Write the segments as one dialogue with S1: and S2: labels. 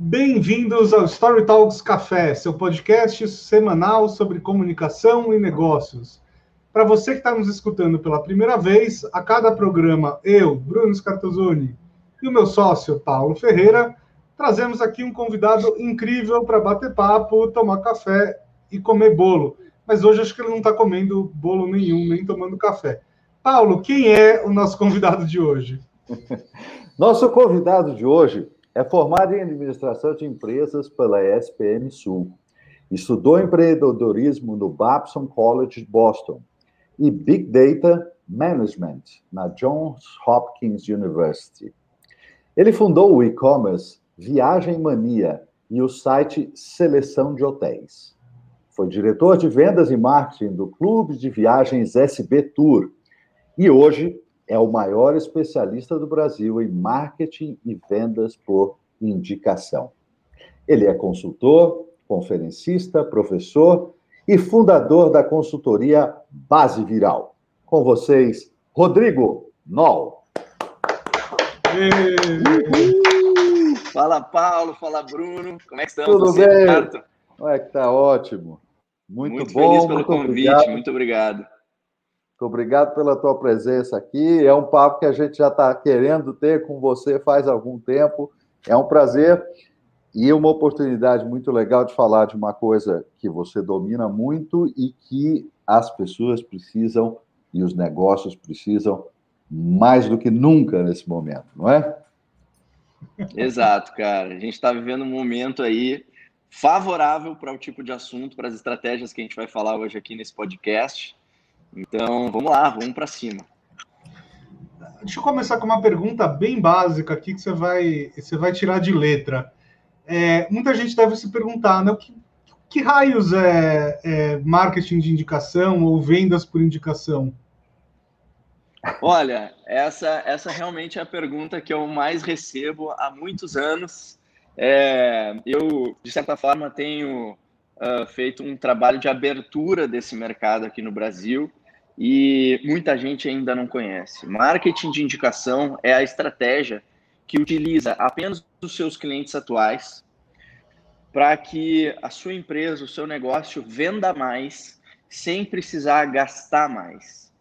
S1: Bem-vindos ao Story Talks Café, seu podcast semanal sobre comunicação e negócios. Para você que está nos escutando pela primeira vez, a cada programa, eu, Bruno Scartozoni, e o meu sócio, Paulo Ferreira, trazemos aqui um convidado incrível para bater papo, tomar café e comer bolo. Mas hoje acho que ele não está comendo bolo nenhum, nem tomando café. Paulo, quem é o nosso convidado de hoje?
S2: Nosso convidado de hoje é formado em administração de empresas pela ESPM Sul. Estudou empreendedorismo no Babson College de Boston e Big Data Management na Johns Hopkins University. Ele fundou o e-commerce Viagem Mania e o site Seleção de Hotéis. Foi diretor de vendas e marketing do Clube de Viagens SB Tour e hoje é o maior especialista do Brasil em marketing e vendas por indicação. Ele é consultor, conferencista, professor e fundador da consultoria Base Viral. Com vocês, Rodrigo Nol.
S3: Fala, Paulo. Fala, Bruno. Como é que estamos?
S2: Tudo Você, bem? Certo? É que tá ótimo. Muito, muito bom.
S3: Feliz pelo muito convite. Obrigado. Muito obrigado.
S2: Muito obrigado pela tua presença aqui. É um papo que a gente já está querendo ter com você faz algum tempo. É um prazer e uma oportunidade muito legal de falar de uma coisa que você domina muito e que as pessoas precisam e os negócios precisam mais do que nunca nesse momento, não é?
S3: Exato, cara. A gente está vivendo um momento aí favorável para o tipo de assunto, para as estratégias que a gente vai falar hoje aqui nesse podcast. Então, vamos lá, vamos para cima.
S1: Deixa eu começar com uma pergunta bem básica aqui que você vai, você vai tirar de letra. É, muita gente deve se perguntar, né, que, que raios é, é marketing de indicação ou vendas por indicação?
S3: Olha, essa, essa realmente é a pergunta que eu mais recebo há muitos anos. É, eu, de certa forma, tenho uh, feito um trabalho de abertura desse mercado aqui no Brasil e muita gente ainda não conhece. Marketing de indicação é a estratégia que utiliza apenas os seus clientes atuais para que a sua empresa, o seu negócio venda mais sem precisar gastar mais.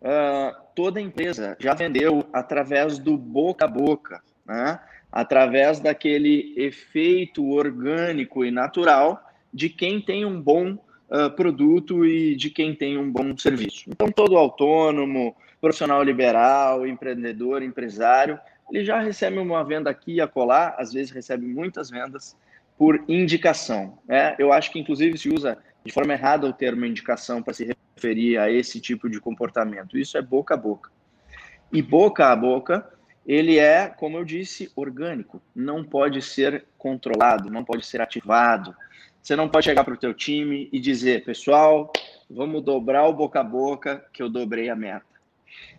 S3: Uh, toda empresa já vendeu através do boca a boca, né? através daquele efeito orgânico e natural de quem tem um bom uh, produto e de quem tem um bom serviço. Então, todo autônomo, profissional liberal, empreendedor, empresário, ele já recebe uma venda aqui e acolá, às vezes recebe muitas vendas por indicação. Né? Eu acho que, inclusive, se usa de forma errada o termo indicação para se referir a esse tipo de comportamento. Isso é boca a boca. E boca a boca, ele é, como eu disse, orgânico. Não pode ser controlado, não pode ser ativado. Você não pode chegar para o teu time e dizer, pessoal, vamos dobrar o boca a boca que eu dobrei a meta.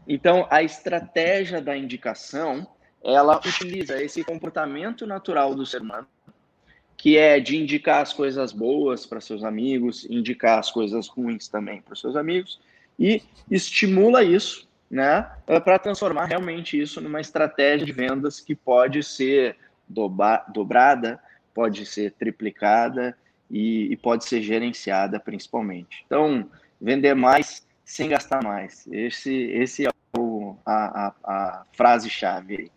S3: Então, a estratégia da indicação, ela utiliza esse comportamento natural do ser humano, que é de indicar as coisas boas para seus amigos, indicar as coisas ruins também para seus amigos, e estimula isso, né, para transformar realmente isso numa estratégia de vendas que pode ser dobrada, pode ser triplicada e, e pode ser gerenciada principalmente. Então, vender mais sem gastar mais. Esse, esse é o, a, a, a frase-chave aí.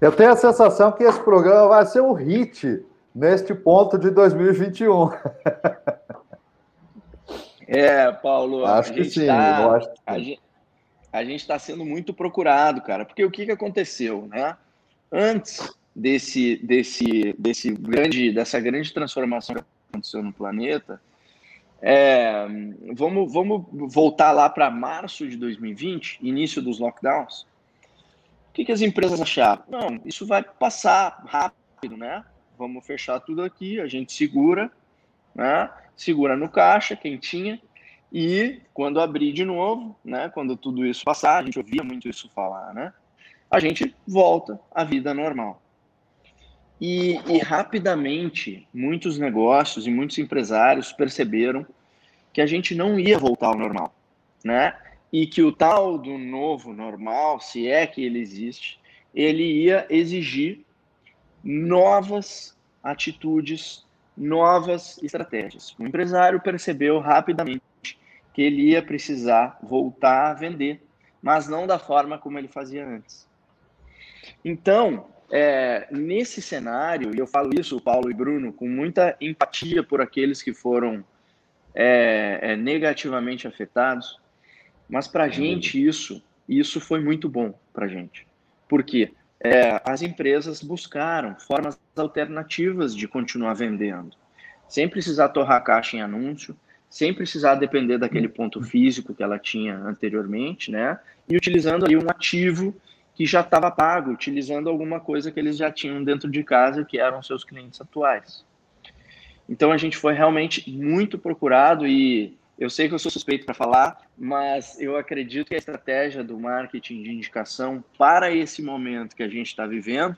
S2: Eu tenho a sensação que esse programa vai ser um hit neste ponto de 2021.
S3: É, Paulo.
S2: Acho que sim. Tá,
S3: a, gente, a gente está sendo muito procurado, cara, porque o que, que aconteceu, né? Antes desse, desse, desse grande, dessa grande transformação que aconteceu no planeta, é, vamos, vamos voltar lá para março de 2020, início dos lockdowns. O que, que as empresas acharam? Não, isso vai passar rápido, né? Vamos fechar tudo aqui, a gente segura, né? Segura no caixa, quentinha, e quando abrir de novo, né? Quando tudo isso passar, a gente ouvia muito isso falar, né? A gente volta à vida normal. E, e, rapidamente, muitos negócios e muitos empresários perceberam que a gente não ia voltar ao normal, né? E que o tal do novo normal, se é que ele existe, ele ia exigir novas atitudes, novas estratégias. O empresário percebeu rapidamente que ele ia precisar voltar a vender, mas não da forma como ele fazia antes. Então, é, nesse cenário, e eu falo isso, Paulo e Bruno, com muita empatia por aqueles que foram é, é, negativamente afetados, mas para a gente isso, isso foi muito bom para a gente. Por quê? É, as empresas buscaram formas alternativas de continuar vendendo, sem precisar torrar caixa em anúncio, sem precisar depender daquele ponto físico que ela tinha anteriormente, né? E utilizando ali um ativo que já estava pago, utilizando alguma coisa que eles já tinham dentro de casa, que eram seus clientes atuais. Então a gente foi realmente muito procurado e eu sei que eu sou suspeito para falar, mas eu acredito que a estratégia do marketing de indicação para esse momento que a gente está vivendo,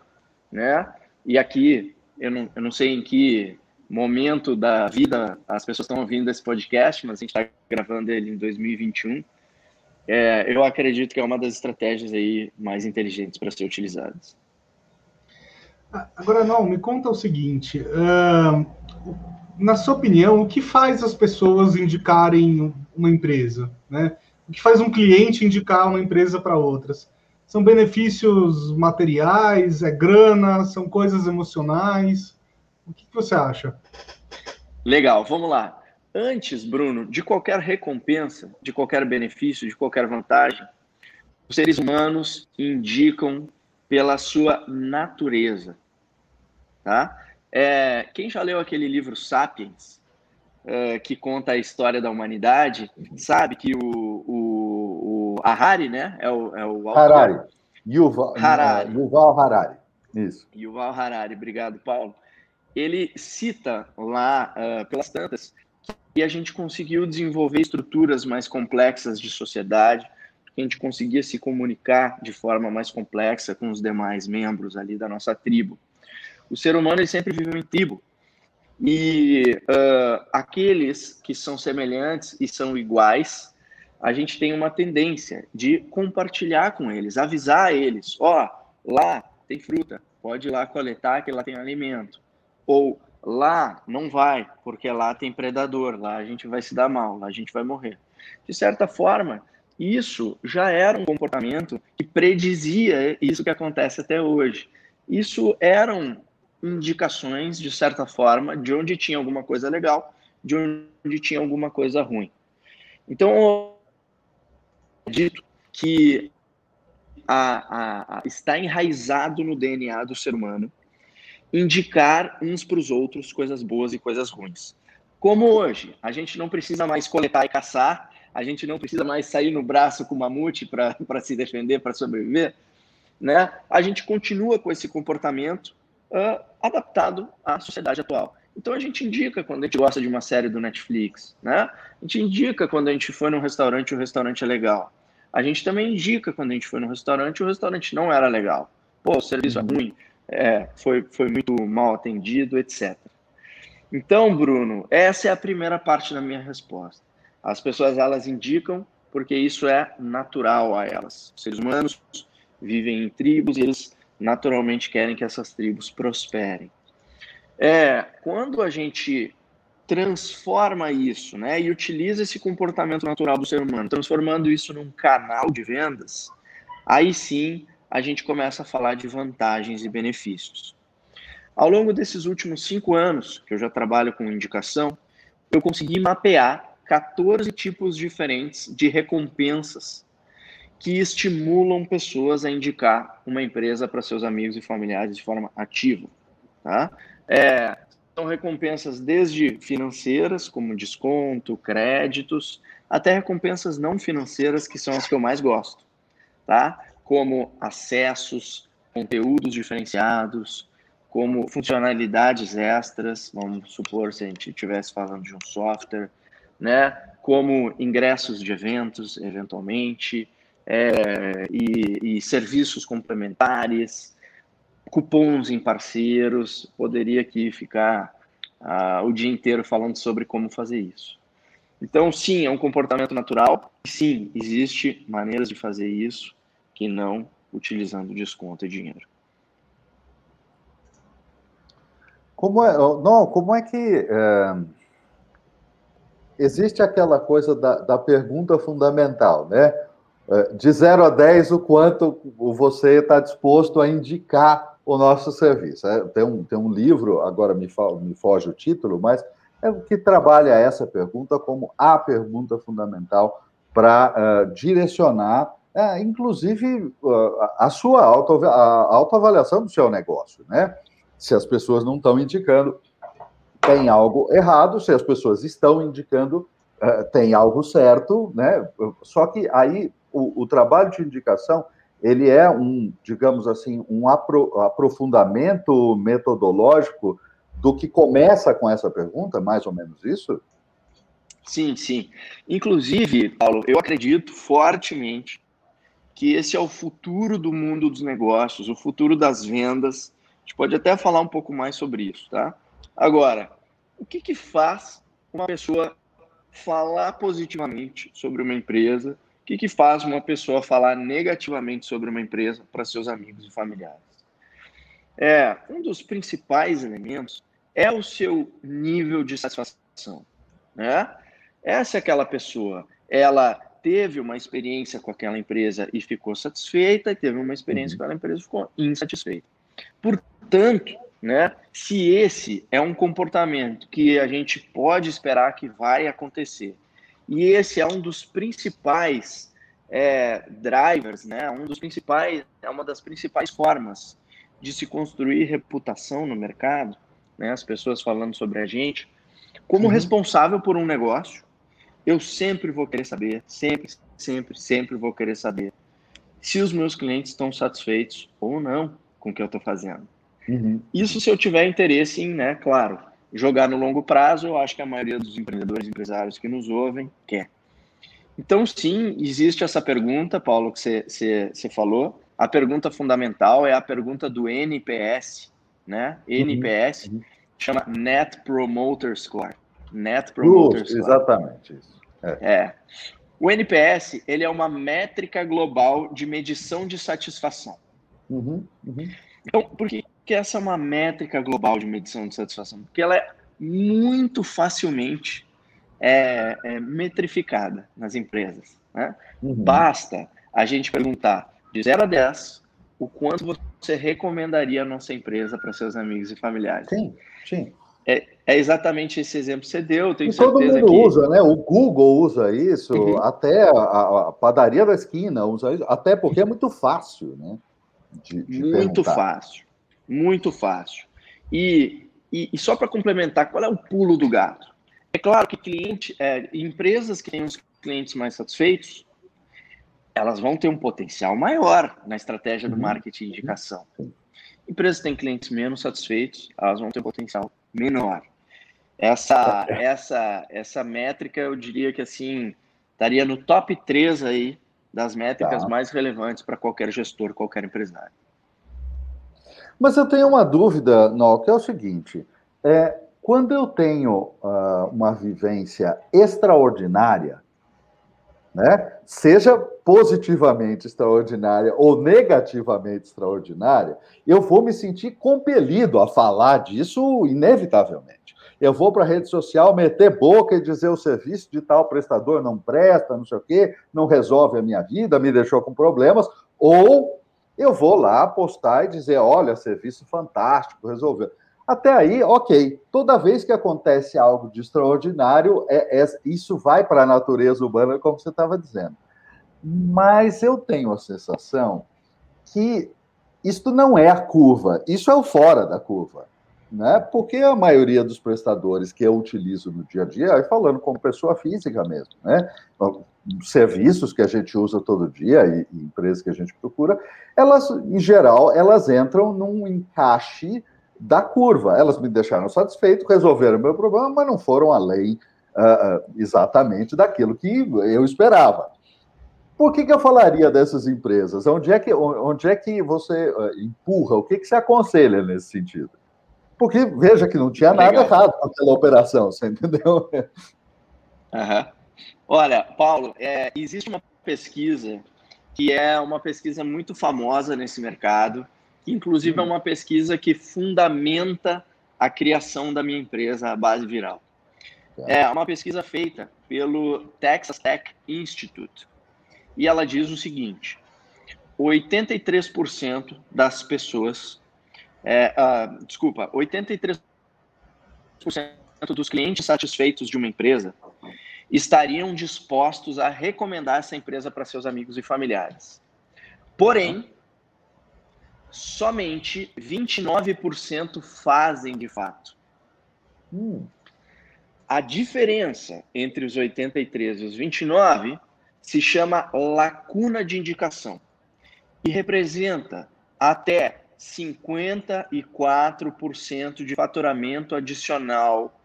S3: né? E aqui eu não, eu não sei em que momento da vida as pessoas estão ouvindo esse podcast, mas a gente está gravando ele em 2021 é, eu acredito que é uma das estratégias aí mais inteligentes para ser utilizadas.
S1: Agora, não, me conta o seguinte: uh, na sua opinião, o que faz as pessoas indicarem uma empresa? Né? O que faz um cliente indicar uma empresa para outras? São benefícios materiais? É grana? São coisas emocionais? O que, que você acha?
S3: Legal, vamos lá. Antes, Bruno, de qualquer recompensa, de qualquer benefício, de qualquer vantagem, os seres humanos indicam pela sua natureza. Tá? É, quem já leu aquele livro Sapiens, é, que conta a história da humanidade, sabe que o, o, o Harari, né? É o, é o
S2: autor. Harari. Yuval Harari. Yuval Harari. Isso.
S3: Yuval Harari, obrigado, Paulo. Ele cita lá, uh, pelas tantas, e a gente conseguiu desenvolver estruturas mais complexas de sociedade, que a gente conseguia se comunicar de forma mais complexa com os demais membros ali da nossa tribo. O ser humano ele sempre vive em tribo, e uh, aqueles que são semelhantes e são iguais, a gente tem uma tendência de compartilhar com eles, avisar eles: ó, oh, lá tem fruta, pode ir lá coletar que lá tem alimento. Ou Lá não vai, porque lá tem predador, lá a gente vai se dar mal, lá a gente vai morrer. De certa forma, isso já era um comportamento que predizia isso que acontece até hoje. Isso eram indicações, de certa forma, de onde tinha alguma coisa legal, de onde tinha alguma coisa ruim. Então, dito que a, a, a, está enraizado no DNA do ser humano indicar uns para os outros coisas boas e coisas ruins. Como hoje, a gente não precisa mais coletar e caçar, a gente não precisa mais sair no braço com o mamute para se defender, para sobreviver, né? A gente continua com esse comportamento uh, adaptado à sociedade atual. Então a gente indica quando a gente gosta de uma série do Netflix, né? A gente indica quando a gente foi num restaurante e o restaurante é legal. A gente também indica quando a gente foi num restaurante e o restaurante não era legal. Pô, o serviço é ruim, é, foi, foi muito mal atendido, etc. Então, Bruno, essa é a primeira parte da minha resposta. As pessoas elas indicam porque isso é natural a elas. Os seres humanos vivem em tribos e eles naturalmente querem que essas tribos prosperem. É, quando a gente transforma isso, né, e utiliza esse comportamento natural do ser humano, transformando isso num canal de vendas, aí sim a gente começa a falar de vantagens e benefícios. Ao longo desses últimos cinco anos que eu já trabalho com indicação, eu consegui mapear 14 tipos diferentes de recompensas que estimulam pessoas a indicar uma empresa para seus amigos e familiares de forma ativa. Tá? É, são recompensas desde financeiras, como desconto, créditos, até recompensas não financeiras, que são as que eu mais gosto. Tá? Como acessos, conteúdos diferenciados, como funcionalidades extras, vamos supor se a gente estivesse falando de um software, né? como ingressos de eventos, eventualmente, é, e, e, serviços complementares, cupons em parceiros, poderia aqui ficar uh, o dia inteiro falando sobre como fazer isso. Então, sim, é um comportamento natural, sim, existe maneiras de fazer isso, que não utilizando desconto e dinheiro.
S2: Como é, não, como é que é, existe aquela coisa da, da pergunta fundamental, né? É, de 0 a 10, o quanto você está disposto a indicar o nosso serviço. É, tem, um, tem um livro, agora me, me foge o título, mas é o que trabalha essa pergunta como a pergunta fundamental para uh, direcionar, uh, inclusive, uh, a sua auto, a autoavaliação do seu negócio, né? Se as pessoas não estão indicando, tem algo errado, se as pessoas estão indicando, tem algo certo, né? Só que aí o, o trabalho de indicação ele é um, digamos assim, um apro aprofundamento metodológico do que começa com essa pergunta, mais ou menos isso?
S3: Sim, sim. Inclusive, Paulo, eu acredito fortemente que esse é o futuro do mundo dos negócios, o futuro das vendas. A gente pode até falar um pouco mais sobre isso, tá? Agora, o que, que faz uma pessoa falar positivamente sobre uma empresa o que, que faz uma pessoa falar negativamente sobre uma empresa para seus amigos e familiares? É, um dos principais elementos é o seu nível de satisfação. Né? Essa é aquela pessoa, ela teve uma experiência com aquela empresa e ficou satisfeita, e teve uma experiência uhum. com aquela empresa e ficou insatisfeita. Portanto, né, se esse é um comportamento que a gente pode esperar que vai acontecer e esse é um dos principais é, drivers, né? Um dos principais, é uma das principais formas de se construir reputação no mercado, né? As pessoas falando sobre a gente, como uhum. responsável por um negócio, eu sempre vou querer saber, sempre, sempre, sempre vou querer saber se os meus clientes estão satisfeitos ou não com o que eu estou fazendo. Uhum. Isso se eu tiver interesse em, né, claro, jogar no longo prazo, eu acho que a maioria dos empreendedores e empresários que nos ouvem quer. Então, sim, existe essa pergunta, Paulo, que você falou. A pergunta fundamental é a pergunta do NPS, né? NPS uhum. chama Net Promoter Score. Net Promoter
S2: Score. Exatamente isso.
S3: É. é. O NPS ele é uma métrica global de medição de satisfação. Uhum, uhum. Então, por que, que essa é uma métrica global de medição de satisfação? Porque ela é muito facilmente é, é metrificada nas empresas. Né? Uhum. Basta a gente perguntar de 0 a 10 o quanto você recomendaria a nossa empresa para seus amigos e familiares.
S2: Sim, sim.
S3: É, é, exatamente esse exemplo que você deu. Tenho
S2: e todo mundo que... usa, né? O Google usa isso, uhum. até a, a, padaria da esquina usa isso, até porque é muito fácil, né?
S3: De, de muito perguntar. fácil. Muito fácil. E, e, e só para complementar, qual é o pulo do gato? É claro que cliente, é, empresas que têm os clientes mais satisfeitos, elas vão ter um potencial maior na estratégia do uhum. marketing de indicação. Empresas que têm clientes menos satisfeitos, elas vão ter um potencial menor. Essa, essa, essa métrica, eu diria que assim, estaria no top 3 aí das métricas tá. mais relevantes para qualquer gestor, qualquer empresário.
S2: Mas eu tenho uma dúvida, Nó, que é o seguinte: é, quando eu tenho uh, uma vivência extraordinária, né, seja positivamente extraordinária ou negativamente extraordinária, eu vou me sentir compelido a falar disso inevitavelmente. Eu vou para a rede social meter boca e dizer o serviço de tal prestador não presta, não sei o quê, não resolve a minha vida, me deixou com problemas, ou eu vou lá postar e dizer: olha, serviço fantástico, resolveu. Até aí, ok. Toda vez que acontece algo de extraordinário, é, é isso vai para a natureza humana, como você estava dizendo. Mas eu tenho a sensação que isto não é a curva, isso é o fora da curva. Né? Porque a maioria dos prestadores que eu utilizo no dia a dia, falando como pessoa física mesmo, né? serviços que a gente usa todo dia e, e, empresas que a gente procura, elas, em geral, elas entram num encaixe da curva. Elas me deixaram satisfeito, resolveram o meu problema, mas não foram além uh, exatamente daquilo que eu esperava. Por que, que eu falaria dessas empresas? Onde é que, onde é que você uh, empurra? O que, que você aconselha nesse sentido? Porque veja que não tinha nada errado com aquela operação, você entendeu?
S3: Uhum. Olha, Paulo, é, existe uma pesquisa que é uma pesquisa muito famosa nesse mercado, que inclusive hum. é uma pesquisa que fundamenta a criação da minha empresa, a Base Viral. Tá. É uma pesquisa feita pelo Texas Tech Institute. E ela diz o seguinte: 83% das pessoas, é, uh, desculpa, 83% dos clientes satisfeitos de uma empresa estariam dispostos a recomendar essa empresa para seus amigos e familiares. Porém, somente 29% fazem de fato. Hum. A diferença entre os 83 e os 29 se chama lacuna de indicação e representa até 54% de faturamento adicional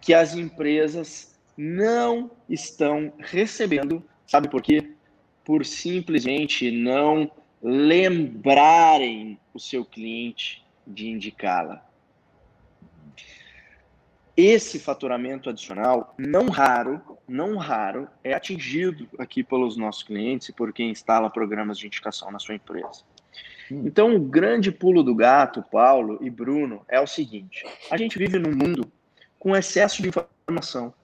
S3: que as empresas não estão recebendo. Sabe por quê? Por simplesmente não lembrarem o seu cliente de indicá-la. Esse faturamento adicional, não raro, não raro, é atingido aqui pelos nossos clientes e por quem instala programas de indicação na sua empresa. Hum. Então, o grande pulo do gato, Paulo e Bruno, é o seguinte: a gente vive num mundo com excesso de informação,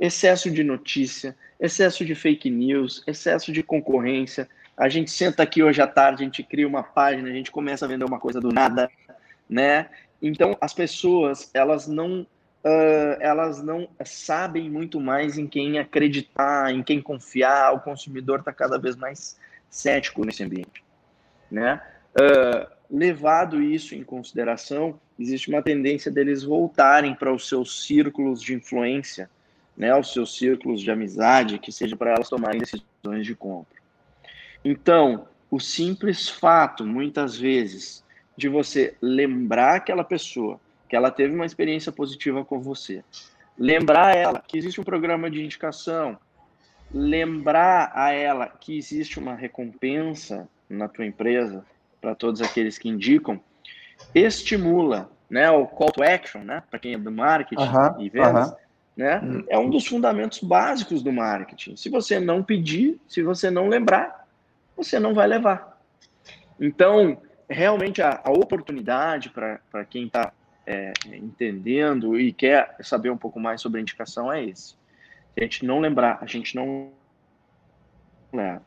S3: excesso de notícia, excesso de fake news, excesso de concorrência. A gente senta aqui hoje à tarde, a gente cria uma página, a gente começa a vender uma coisa do nada, né? Então, as pessoas, elas não uh, elas não sabem muito mais em quem acreditar, em quem confiar. O consumidor está cada vez mais cético nesse ambiente, né? Uh, levado isso em consideração, existe uma tendência deles voltarem para os seus círculos de influência, né, os seus círculos de amizade, que seja para elas tomarem decisões de compra. Então, o simples fato, muitas vezes, de você lembrar aquela pessoa que ela teve uma experiência positiva com você. Lembrar ela que existe um programa de indicação, lembrar a ela que existe uma recompensa na tua empresa para todos aqueles que indicam, estimula, né, o call to action, né, para quem é do marketing e vendas, né, hum. é um dos fundamentos básicos do marketing. Se você não pedir, se você não lembrar, você não vai levar. Então, realmente a, a oportunidade para quem está é, entendendo e quer saber um pouco mais sobre a indicação é esse. a gente não lembrar, a gente não leva.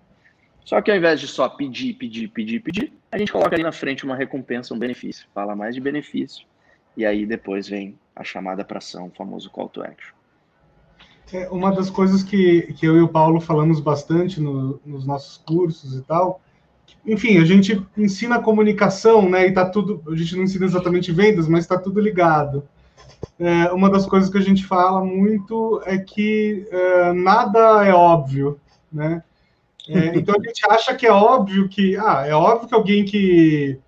S3: Só que ao invés de só pedir, pedir, pedir, pedir, a gente coloca ali na frente uma recompensa, um benefício. Fala mais de benefício. E aí depois vem a chamada para ação, o famoso call to action.
S1: É uma das coisas que, que eu e o Paulo falamos bastante no, nos nossos cursos e tal, enfim, a gente ensina comunicação, né? E tá tudo. A gente não ensina exatamente vendas, mas está tudo ligado. É, uma das coisas que a gente fala muito é que é, nada é óbvio, né? É, então a gente acha que é óbvio que, ah, é óbvio que alguém que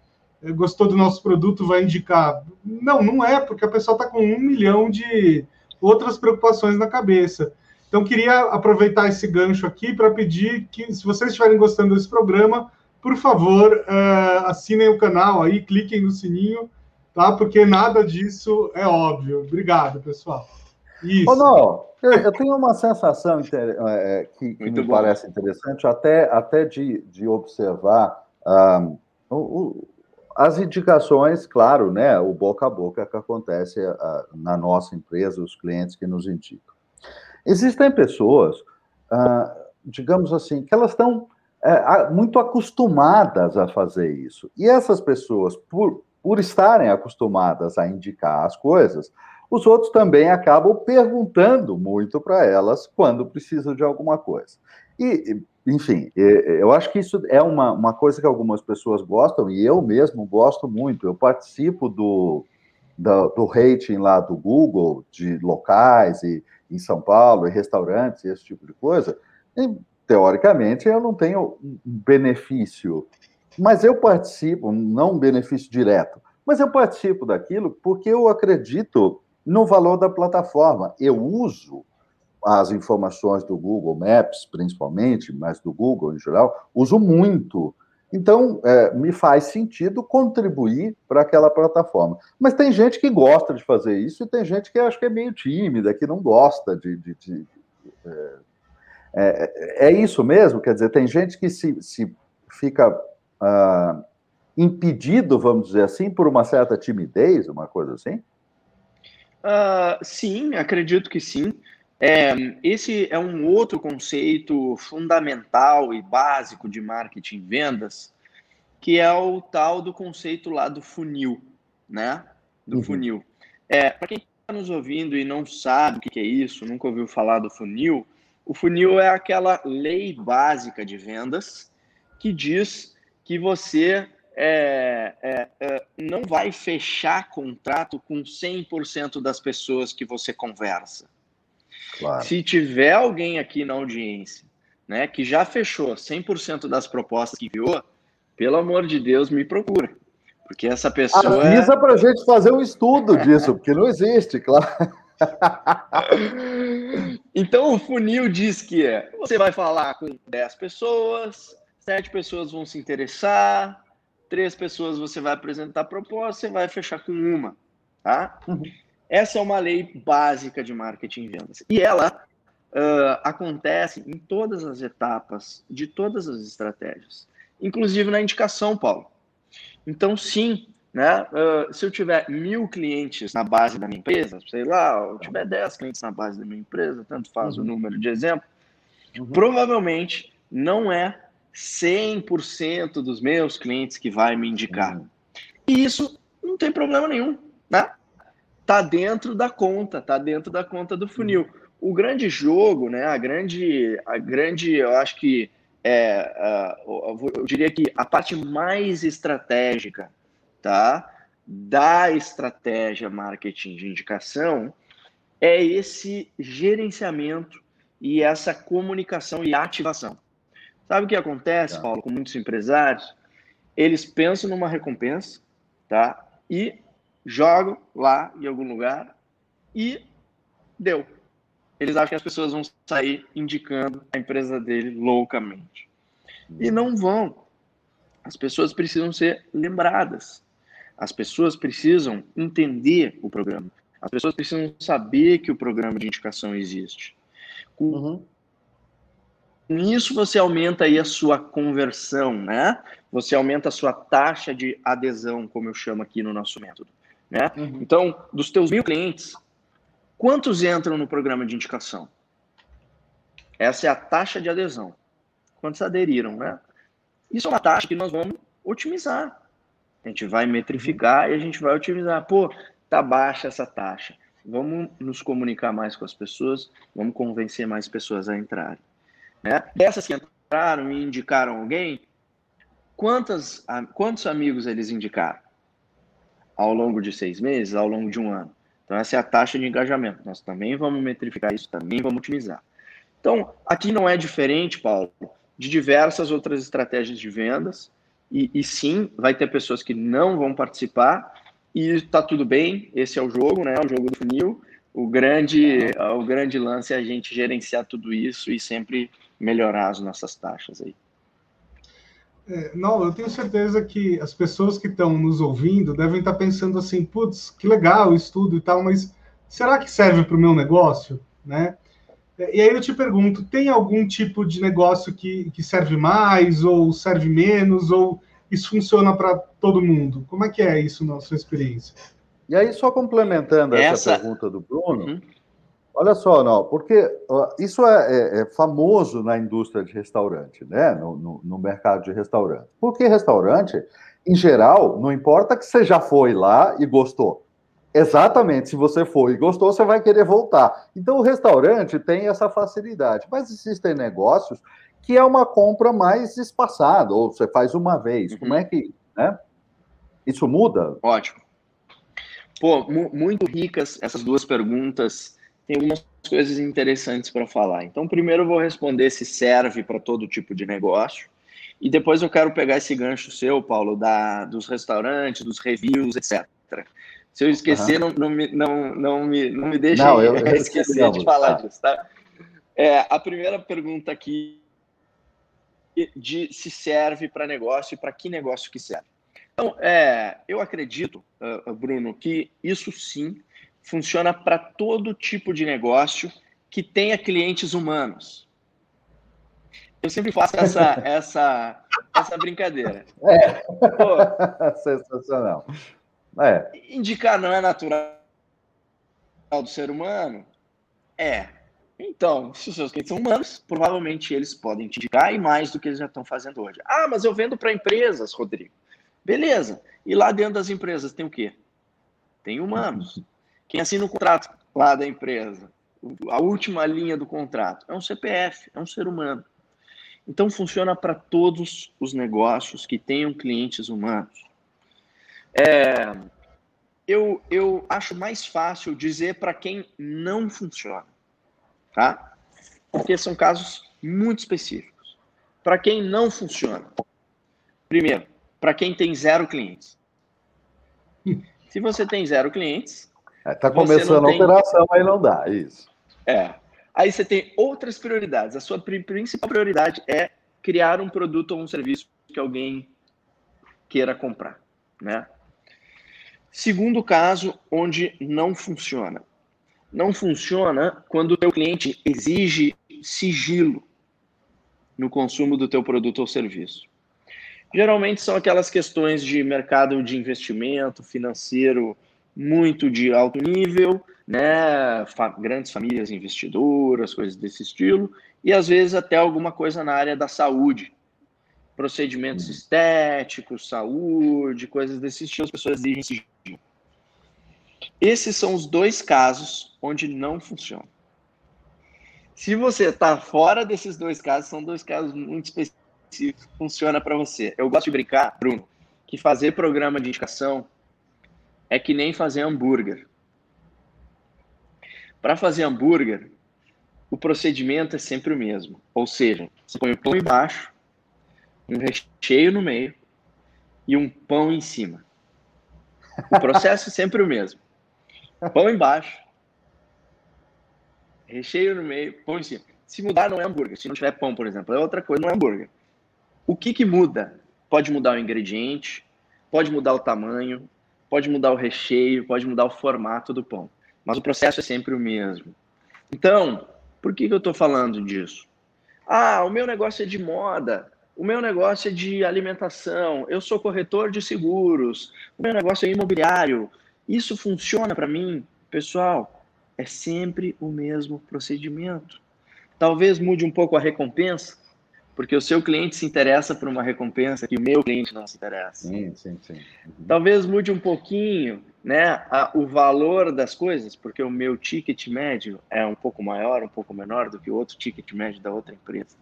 S1: gostou do nosso produto vai indicar. Não, não é, porque a pessoa está com um milhão de outras preocupações na cabeça. Então, queria aproveitar esse gancho aqui para pedir que, se vocês estiverem gostando desse programa, por favor, uh, assinem o canal aí, cliquem no sininho, tá? Porque nada disso é óbvio. Obrigado, pessoal.
S2: Isso. Oh, não, eu, eu, tenho uma sensação é, que, que me bom. parece interessante, até, até de, de observar um, o, o, as indicações, claro, né? O boca a boca que acontece uh, na nossa empresa, os clientes que nos indicam. Existem pessoas, uh, digamos assim, que elas estão é, muito acostumadas a fazer isso. E essas pessoas, por, por estarem acostumadas a indicar as coisas, os outros também acabam perguntando muito para elas quando precisam de alguma coisa. E, enfim, eu acho que isso é uma, uma coisa que algumas pessoas gostam, e eu mesmo gosto muito. Eu participo do, do, do rating lá do Google, de locais e, em São Paulo, e restaurantes, esse tipo de coisa. E teoricamente, eu não tenho um benefício, mas eu participo, não um benefício direto, mas eu participo daquilo porque eu acredito no valor da plataforma. Eu uso as informações do Google Maps, principalmente, mas do Google em geral, uso muito. Então, é, me faz sentido contribuir para aquela plataforma. Mas tem gente que gosta de fazer isso e tem gente que acho que é meio tímida, que não gosta de, de, de é, é, é, isso mesmo? Quer dizer, tem gente que se, se fica uh, impedido, vamos dizer assim, por uma certa timidez, uma coisa assim?
S3: Uh, sim, acredito que sim. É, esse é um outro conceito fundamental e básico de marketing vendas, que é o tal do conceito lá do funil, né? Do uhum. funil. É, Para quem está nos ouvindo e não sabe o que é isso, nunca ouviu falar do funil, o funil é aquela lei básica de vendas que diz que você é, é, é, não vai fechar contrato com 100% das pessoas que você conversa. Claro. Se tiver alguém aqui na audiência né, que já fechou 100% das propostas que enviou, pelo amor de Deus, me procura. Porque essa pessoa.
S2: É Avisa é... para a gente fazer um estudo disso, porque não existe, claro.
S3: então o funil diz que você vai falar com 10 pessoas, 7 pessoas vão se interessar, três pessoas você vai apresentar a proposta, você vai fechar com uma, tá? Uhum. Essa é uma lei básica de marketing e vendas. E ela uh, acontece em todas as etapas de todas as estratégias, inclusive na indicação, Paulo. Então, sim, né? Uh, se eu tiver mil clientes na base da minha empresa, sei lá, eu tiver dez clientes na base da minha empresa, tanto faz uhum. o número de exemplo, uhum. provavelmente não é 100% dos meus clientes que vai me indicar. Uhum. E isso não tem problema nenhum, né? Tá dentro da conta, tá dentro da conta do funil. O grande jogo, né? A grande, a grande, eu acho que é, uh, eu diria que a parte mais estratégica, tá? Da estratégia marketing de indicação é esse gerenciamento e essa comunicação e ativação. Sabe o que acontece, tá. Paulo, com muitos empresários? Eles pensam numa recompensa, tá? E jogam lá em algum lugar e deu. Eles acham que as pessoas vão sair indicando a empresa dele loucamente. E não vão. As pessoas precisam ser lembradas. As pessoas precisam entender o programa. As pessoas precisam saber que o programa de indicação existe. Uhum nisso você aumenta aí a sua conversão, né? Você aumenta a sua taxa de adesão, como eu chamo aqui no nosso método, né? Uhum. Então, dos teus mil clientes, quantos entram no programa de indicação? Essa é a taxa de adesão. Quantos aderiram, né? Isso é uma taxa que nós vamos otimizar. A gente vai metrificar e a gente vai otimizar. Pô, tá baixa essa taxa. Vamos nos comunicar mais com as pessoas, vamos convencer mais pessoas a entrarem. Né? Dessas que entraram e indicaram alguém, quantas, quantos amigos eles indicaram? Ao longo de seis meses, ao longo de um ano. Então, essa é a taxa de engajamento. Nós também vamos metrificar isso, também vamos otimizar. Então, aqui não é diferente, Paulo, de diversas outras estratégias de vendas. E, e sim, vai ter pessoas que não vão participar, e está tudo bem, esse é o jogo, né? O jogo do funil. O grande, o grande lance é a gente gerenciar tudo isso e sempre melhorar as nossas taxas aí.
S1: É, não, eu tenho certeza que as pessoas que estão nos ouvindo devem estar pensando assim, putz, que legal o estudo e tal, mas será que serve para o meu negócio, né? E aí eu te pergunto, tem algum tipo de negócio que, que serve mais ou serve menos ou isso funciona para todo mundo? Como é que é isso na sua experiência?
S2: E aí, só complementando essa, essa pergunta do Bruno, uhum. Olha só, não, porque isso é, é, é, famoso na indústria de restaurante, né? No, no, no, mercado de restaurante. Porque restaurante, em geral, não importa que você já foi lá e gostou. Exatamente, se você foi e gostou, você vai querer voltar. Então, o restaurante tem essa facilidade. Mas existem negócios que é uma compra mais espaçada, ou você faz uma vez. Uhum. Como é que. Né? Isso muda?
S3: Ótimo. Pô, muito ricas essas duas perguntas. Tem algumas coisas interessantes para falar. Então, primeiro eu vou responder se serve para todo tipo de negócio. E depois eu quero pegar esse gancho seu, Paulo, da, dos restaurantes, dos reviews, etc. Se eu esquecer, uhum. não, não, me, não, não, me, não me deixe não, eu, eu esquecer de falar tá. disso, tá? É, a primeira pergunta aqui de se serve para negócio e para que negócio que serve. Então, é, eu acredito, uh, Bruno, que isso sim funciona para todo tipo de negócio que tenha clientes humanos. Eu sempre faço essa, essa, essa brincadeira.
S2: É. Pô, Sensacional.
S3: É. Indicar não é natural do ser humano? É. Então, se os seus clientes são humanos, provavelmente eles podem te indicar e mais do que eles já estão fazendo hoje. Ah, mas eu vendo para empresas, Rodrigo. Beleza. E lá dentro das empresas tem o quê? Tem humanos. Quem assina o contrato lá da empresa, a última linha do contrato, é um CPF, é um ser humano. Então funciona para todos os negócios que tenham clientes humanos. É, eu, eu acho mais fácil dizer para quem não funciona, tá? Porque são casos muito específicos. Para quem não funciona, primeiro, para quem tem zero clientes. Se você tem zero clientes.
S2: Está é, tá começando tem... a operação, aí não dá, isso.
S3: É. Aí você tem outras prioridades. A sua principal prioridade é criar um produto ou um serviço que alguém queira comprar, né? Segundo caso, onde não funciona. Não funciona quando o teu cliente exige sigilo no consumo do teu produto ou serviço. Geralmente são aquelas questões de mercado de investimento financeiro muito de alto nível, né? Grandes famílias investidoras, coisas desse estilo, e às vezes até alguma coisa na área da saúde, procedimentos uhum. estéticos, saúde, coisas desse estilo, as pessoas exigem sigilo. Esses são os dois casos onde não funciona. Se você está fora desses dois casos, são dois casos muito específicos funciona para você. Eu gosto de brincar, Bruno, que fazer programa de indicação é que nem fazer hambúrguer. Para fazer hambúrguer, o procedimento é sempre o mesmo. Ou seja, você põe o pão embaixo, um recheio no meio e um pão em cima. O processo é sempre o mesmo. Pão embaixo, recheio no meio, pão em cima. Se mudar, não é hambúrguer. Se não tiver pão, por exemplo, é outra coisa, não é hambúrguer. O que, que muda? Pode mudar o ingrediente, pode mudar o tamanho, pode mudar o recheio, pode mudar o formato do pão. Mas o processo é sempre o mesmo. Então, por que, que eu estou falando disso? Ah, o meu negócio é de moda, o meu negócio é de alimentação, eu sou corretor de seguros, o meu negócio é imobiliário. Isso funciona para mim? Pessoal, é sempre o mesmo procedimento. Talvez mude um pouco a recompensa, porque o seu cliente se interessa por uma recompensa que o meu cliente não se interessa.
S2: Sim, sim, sim.
S3: Uhum. Talvez mude um pouquinho né, a, o valor das coisas, porque o meu ticket médio é um pouco maior, um pouco menor do que o outro ticket médio da outra empresa.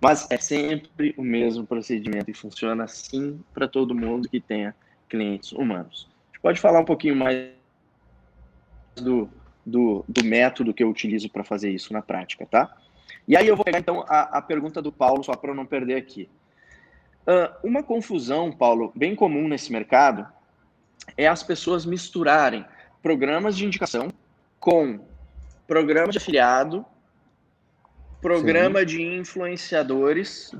S3: Mas é sempre o mesmo procedimento e funciona assim para todo mundo que tenha clientes humanos. A gente pode falar um pouquinho mais do, do, do método que eu utilizo para fazer isso na prática, tá? E aí eu vou pegar então a, a pergunta do Paulo, só para eu não perder aqui. Uh, uma confusão, Paulo, bem comum nesse mercado é as pessoas misturarem programas de indicação com programa de afiliado, programa Sim. de influenciadores,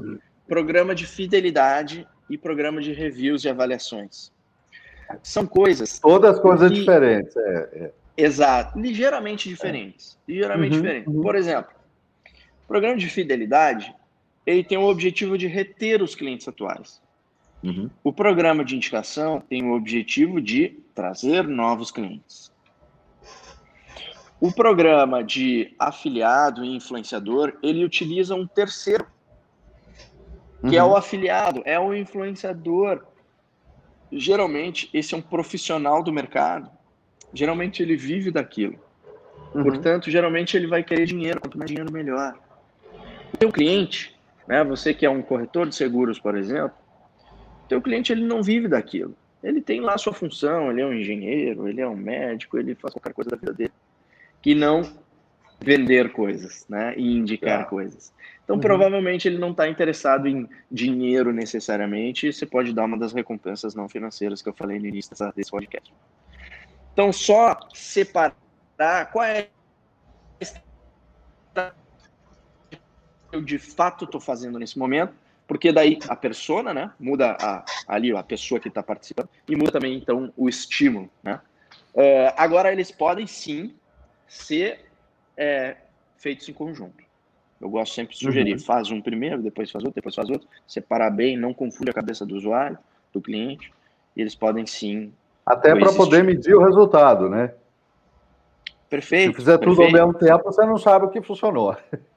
S3: programa de fidelidade e programa de reviews e avaliações. São coisas.
S2: Todas coisas que... diferentes. É,
S3: é. Exato, ligeiramente diferentes. Ligeiramente uhum, diferentes. Uhum. Por exemplo, o programa de fidelidade ele tem o objetivo de reter os clientes atuais. Uhum. O programa de indicação tem o objetivo de trazer novos clientes. O programa de afiliado e influenciador, ele utiliza um terceiro, que uhum. é o uhum. afiliado, é o influenciador. Geralmente, esse é um profissional do mercado. Geralmente, ele vive daquilo. Uhum. Portanto, geralmente, ele vai querer dinheiro. Quanto mais dinheiro, melhor. Teu cliente, né, você que é um corretor de seguros, por exemplo, teu cliente ele não vive daquilo. Ele tem lá a sua função, ele é um engenheiro, ele é um médico, ele faz qualquer coisa da vida dele. Que não vender coisas, né, e indicar é. coisas. Então, uhum. provavelmente ele não está interessado em dinheiro necessariamente, você pode dar uma das recompensas não financeiras que eu falei no início desse podcast. Então, só separar qual é eu de fato estou fazendo nesse momento, porque daí a persona, né, muda a, ali a pessoa que está participando e muda também então o estímulo, né. Uh, agora eles podem sim ser é, feitos em conjunto. Eu gosto sempre de sugerir, uhum. faz um primeiro, depois faz outro, depois faz outro, separar bem, não confunde a cabeça do usuário, do cliente, e eles podem sim.
S2: Até para poder medir o resultado, né?
S3: Perfeito.
S2: Se fizer
S3: perfeito.
S2: tudo ao mesmo tempo, você não sabe o que funcionou.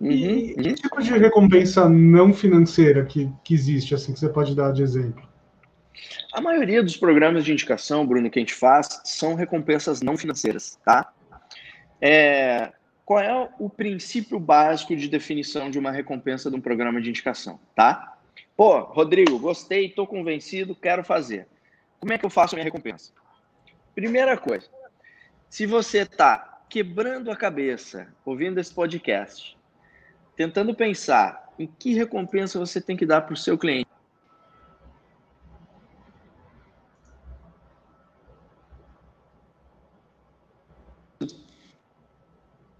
S1: Uhum, e uhum. que tipo de recompensa não financeira que, que existe, assim, que você pode dar de exemplo?
S3: A maioria dos programas de indicação, Bruno, que a gente faz, são recompensas não financeiras, tá? É, qual é o princípio básico de definição de uma recompensa de um programa de indicação, tá? Pô, Rodrigo, gostei, estou convencido, quero fazer. Como é que eu faço a minha recompensa? Primeira coisa, se você está quebrando a cabeça ouvindo esse podcast, tentando pensar em que recompensa você tem que dar para o seu cliente,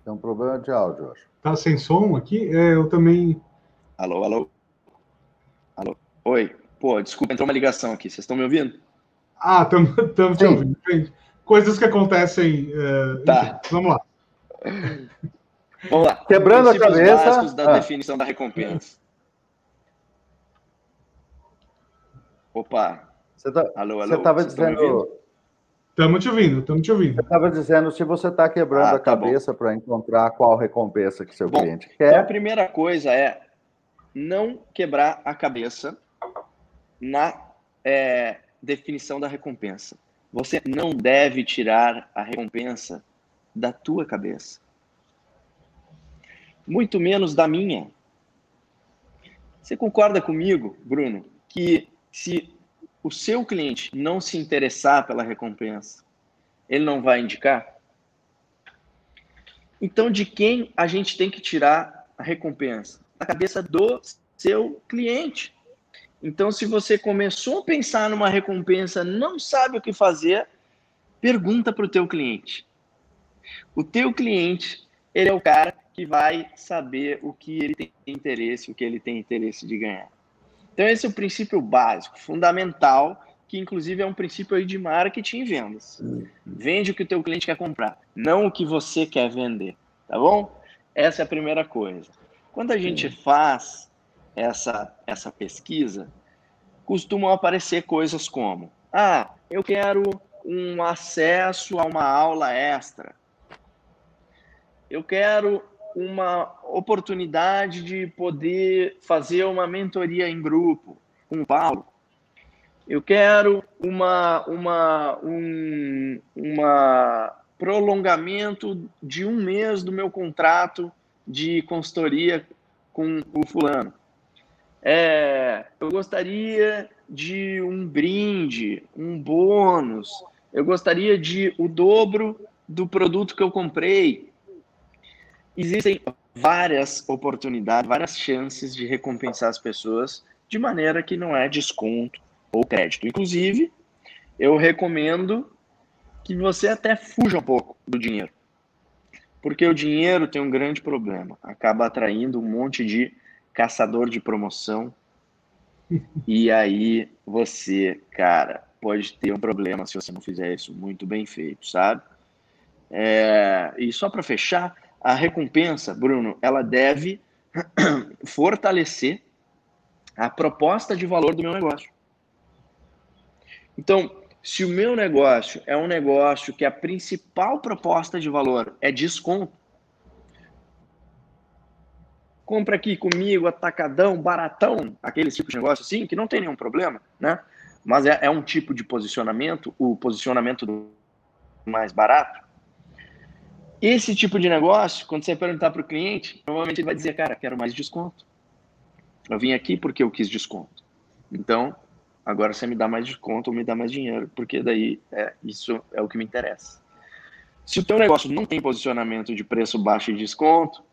S2: Tem um problema de áudio, acho.
S1: Tá sem som aqui? É, eu também.
S3: Alô, alô. Alô. Oi. Pô, desculpa, entrou uma ligação aqui. Vocês estão me ouvindo?
S1: Ah, estamos te ouvindo. Coisas que acontecem.
S3: Uh, tá.
S1: Enfim, vamos lá.
S3: Vamos lá.
S2: Quebrando a cabeça.
S3: básicos da ah. definição da recompensa. Opa.
S2: Você tá, alô, alô. Você estava dizendo.
S1: Estamos te ouvindo, estamos te ouvindo.
S2: Eu estava dizendo se você está quebrando ah, a tá cabeça para encontrar qual recompensa que seu bom, cliente quer. Então
S3: a primeira coisa é não quebrar a cabeça na é, definição da recompensa. Você não deve tirar a recompensa da tua cabeça. Muito menos da minha. Você concorda comigo, Bruno, que se o seu cliente não se interessar pela recompensa, ele não vai indicar? Então, de quem a gente tem que tirar a recompensa? Da cabeça do seu cliente. Então, se você começou a pensar numa recompensa, não sabe o que fazer, pergunta para o teu cliente. O teu cliente, ele é o cara que vai saber o que ele tem interesse, o que ele tem interesse de ganhar. Então, esse é o princípio básico, fundamental, que inclusive é um princípio de marketing e vendas. Vende o que o teu cliente quer comprar, não o que você quer vender, tá bom? Essa é a primeira coisa. Quando a gente faz essa, essa pesquisa, costumam aparecer coisas como: ah, eu quero um acesso a uma aula extra. Eu quero uma oportunidade de poder fazer uma mentoria em grupo com o Paulo. Eu quero uma, uma, um uma prolongamento de um mês do meu contrato de consultoria com o fulano. É, eu gostaria de um brinde, um bônus. Eu gostaria de o dobro do produto que eu comprei existem várias oportunidades, várias chances de recompensar as pessoas de maneira que não é desconto ou crédito. Inclusive, eu recomendo que você até fuja um pouco do dinheiro. Porque o dinheiro tem um grande problema, acaba atraindo um monte de caçador de promoção. e aí você, cara, pode ter um problema se você não fizer isso muito bem feito, sabe? É... E só para fechar, a recompensa, Bruno, ela deve fortalecer a proposta de valor do meu negócio. Então, se o meu negócio é um negócio que a principal proposta de valor é desconto, compra aqui comigo, atacadão, baratão, aquele tipo de negócio assim, que não tem nenhum problema, né? Mas é, é um tipo de posicionamento, o posicionamento do mais barato, esse tipo de negócio, quando você perguntar para o cliente, normalmente ele vai dizer, cara, quero mais desconto. Eu vim aqui porque eu quis desconto. Então, agora você me dá mais desconto ou me dá mais dinheiro, porque daí é, isso é o que me interessa. Se o teu negócio não tem posicionamento de preço baixo e desconto,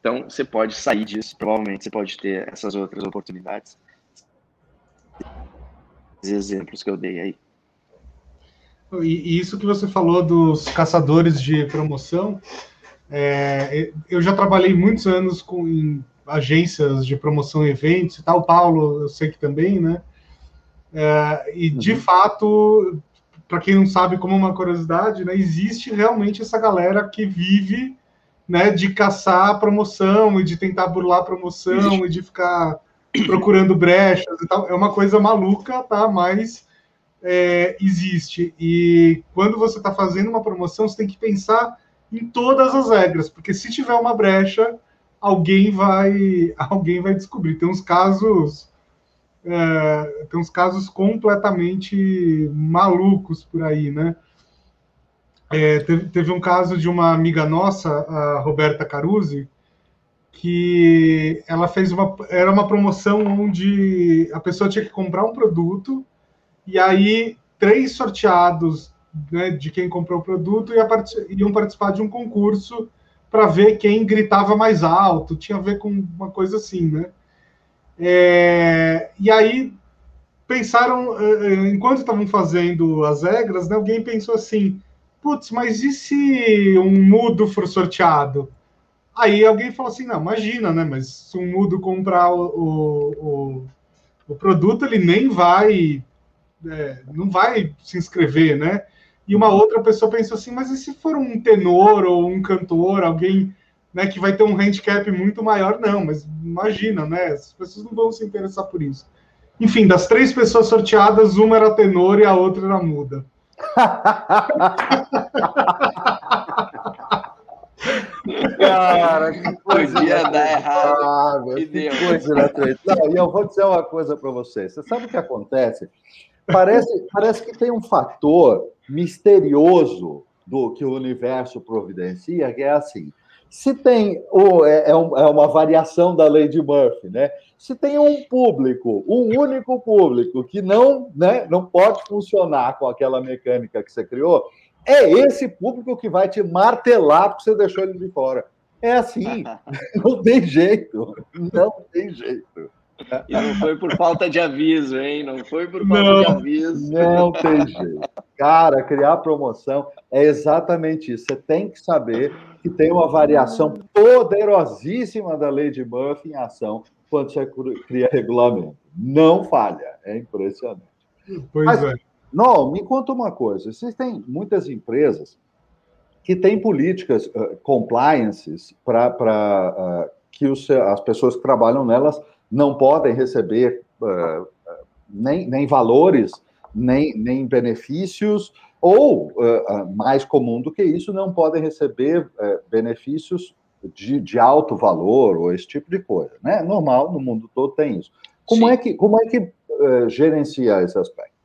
S3: então você pode sair disso, provavelmente você pode ter essas outras oportunidades. Os exemplos que eu dei aí.
S1: E, isso que você falou dos caçadores de promoção, é, eu já trabalhei muitos anos com em agências de promoção e eventos e tal, Paulo, eu sei que também, né? É, e de uhum. fato, para quem não sabe, como uma curiosidade, né, existe realmente essa galera que vive né, de caçar a promoção e de tentar burlar a promoção e de ficar procurando brechas e tal. É uma coisa maluca, tá? Mas é, existe. E quando você está fazendo uma promoção, você tem que pensar em todas as regras, porque se tiver uma brecha, alguém vai alguém vai descobrir. Tem uns casos é, tem uns casos completamente malucos por aí, né? É, teve, teve, um caso de uma amiga nossa, a Roberta Caruzi, que ela fez uma era uma promoção onde a pessoa tinha que comprar um produto e aí três sorteados né, de quem comprou o produto ia part iam participar de um concurso para ver quem gritava mais alto, tinha a ver com uma coisa assim, né? É, e aí pensaram, é, é, enquanto estavam fazendo as regras, né, alguém pensou assim: putz, mas e se um mudo for sorteado? Aí alguém falou assim: não, imagina, né? Mas se um mudo comprar o, o, o, o produto, ele nem vai, é, não vai se inscrever, né? E uma outra pessoa pensou assim: mas e se for um tenor ou um cantor, alguém né, que vai ter um handicap muito maior? Não, mas imagina, né? As pessoas não vão se interessar por isso. Enfim, das três pessoas sorteadas, uma era tenor e a outra era muda.
S2: Cara, que coisa ia dar errado. Que, que coisa Não, e eu vou dizer uma coisa para você. Você sabe o que acontece? Parece, parece que tem um fator misterioso do que o universo providencia, que é assim. Se tem é, é, é, uma variação da lei de Murphy, né? Se tem um público, um único público que não, né, não pode funcionar com aquela mecânica que você criou, é esse público que vai te martelar porque você deixou ele de fora. É assim, não tem jeito, não tem jeito.
S3: E não foi por falta de aviso, hein? Não foi por falta não, de aviso.
S2: Não tem jeito. Cara, criar promoção é exatamente isso. Você tem que saber que tem uma variação poderosíssima da lei de Murphy em ação quando você cria regulamento. Não falha. É impressionante.
S1: Pois Mas, é.
S2: Não, me conta uma coisa. Vocês têm muitas empresas que têm políticas uh, compliances para uh, que os, as pessoas que trabalham nelas não podem receber uh, nem, nem valores, nem, nem benefícios, ou, uh, mais comum do que isso, não podem receber uh, benefícios de, de, alto valor ou esse tipo de coisa. Né? Normal, no mundo todo tem isso. Como Sim. é que, como é que gerencia esse aspecto?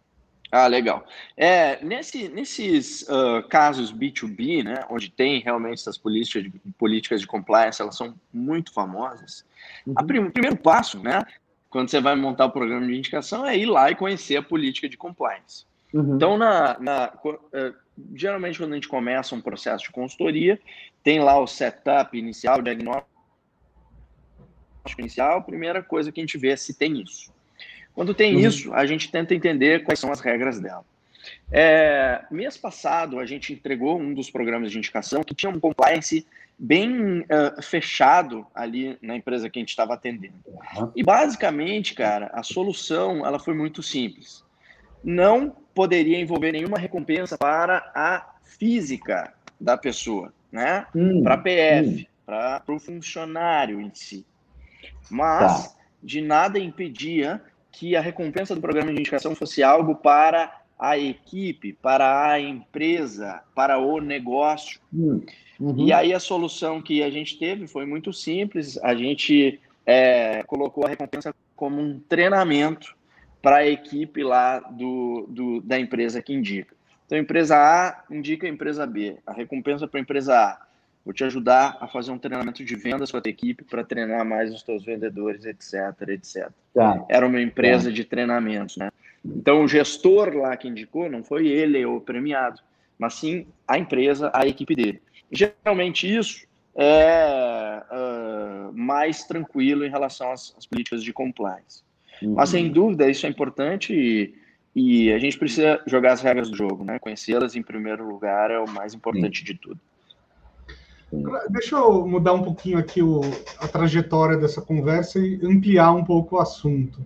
S3: Ah, legal. É, nesse, nesses uh, casos B2B, né, onde tem realmente essas políticas de, políticas de compliance, elas são muito famosas. Uhum. O prim, primeiro passo, né, quando você vai montar o programa de indicação, é ir lá e conhecer a política de compliance. Uhum. Então, na, na geralmente, quando a gente começa um processo de consultoria, tem lá o setup inicial, o diagnóstico inicial, a primeira coisa que a gente vê é se tem isso. Quando tem uhum. isso, a gente tenta entender quais são as regras dela. É, mês passado, a gente entregou um dos programas de indicação que tinha um compliance bem uh, fechado ali na empresa que a gente estava atendendo. Uhum. E basicamente, cara, a solução ela foi muito simples. Não poderia envolver nenhuma recompensa para a física da pessoa, né? Hum, para a PF, hum. para o funcionário em si. Mas tá. de nada impedia que a recompensa do programa de indicação fosse algo para a equipe, para a empresa, para o negócio. Hum, uhum. E aí a solução que a gente teve foi muito simples. A gente é, colocou a recompensa como um treinamento para a equipe lá do, do, da empresa que indica. Então, a empresa A indica a empresa B. A recompensa para a empresa A Vou te ajudar a fazer um treinamento de vendas com a tua equipe para treinar mais os teus vendedores, etc, etc. Tá. Era uma empresa tá. de treinamentos, né? Então, o gestor lá que indicou, não foi ele o premiado, mas sim a empresa, a equipe dele. Geralmente, isso é uh, mais tranquilo em relação às, às políticas de compliance. Uhum. Mas, sem dúvida, isso é importante e, e, a gente precisa jogar as regras do jogo, né? Conhecê-las, em primeiro lugar, é o mais importante Sim. de tudo.
S1: Deixa eu mudar um pouquinho aqui o, a trajetória dessa conversa e ampliar um pouco o assunto.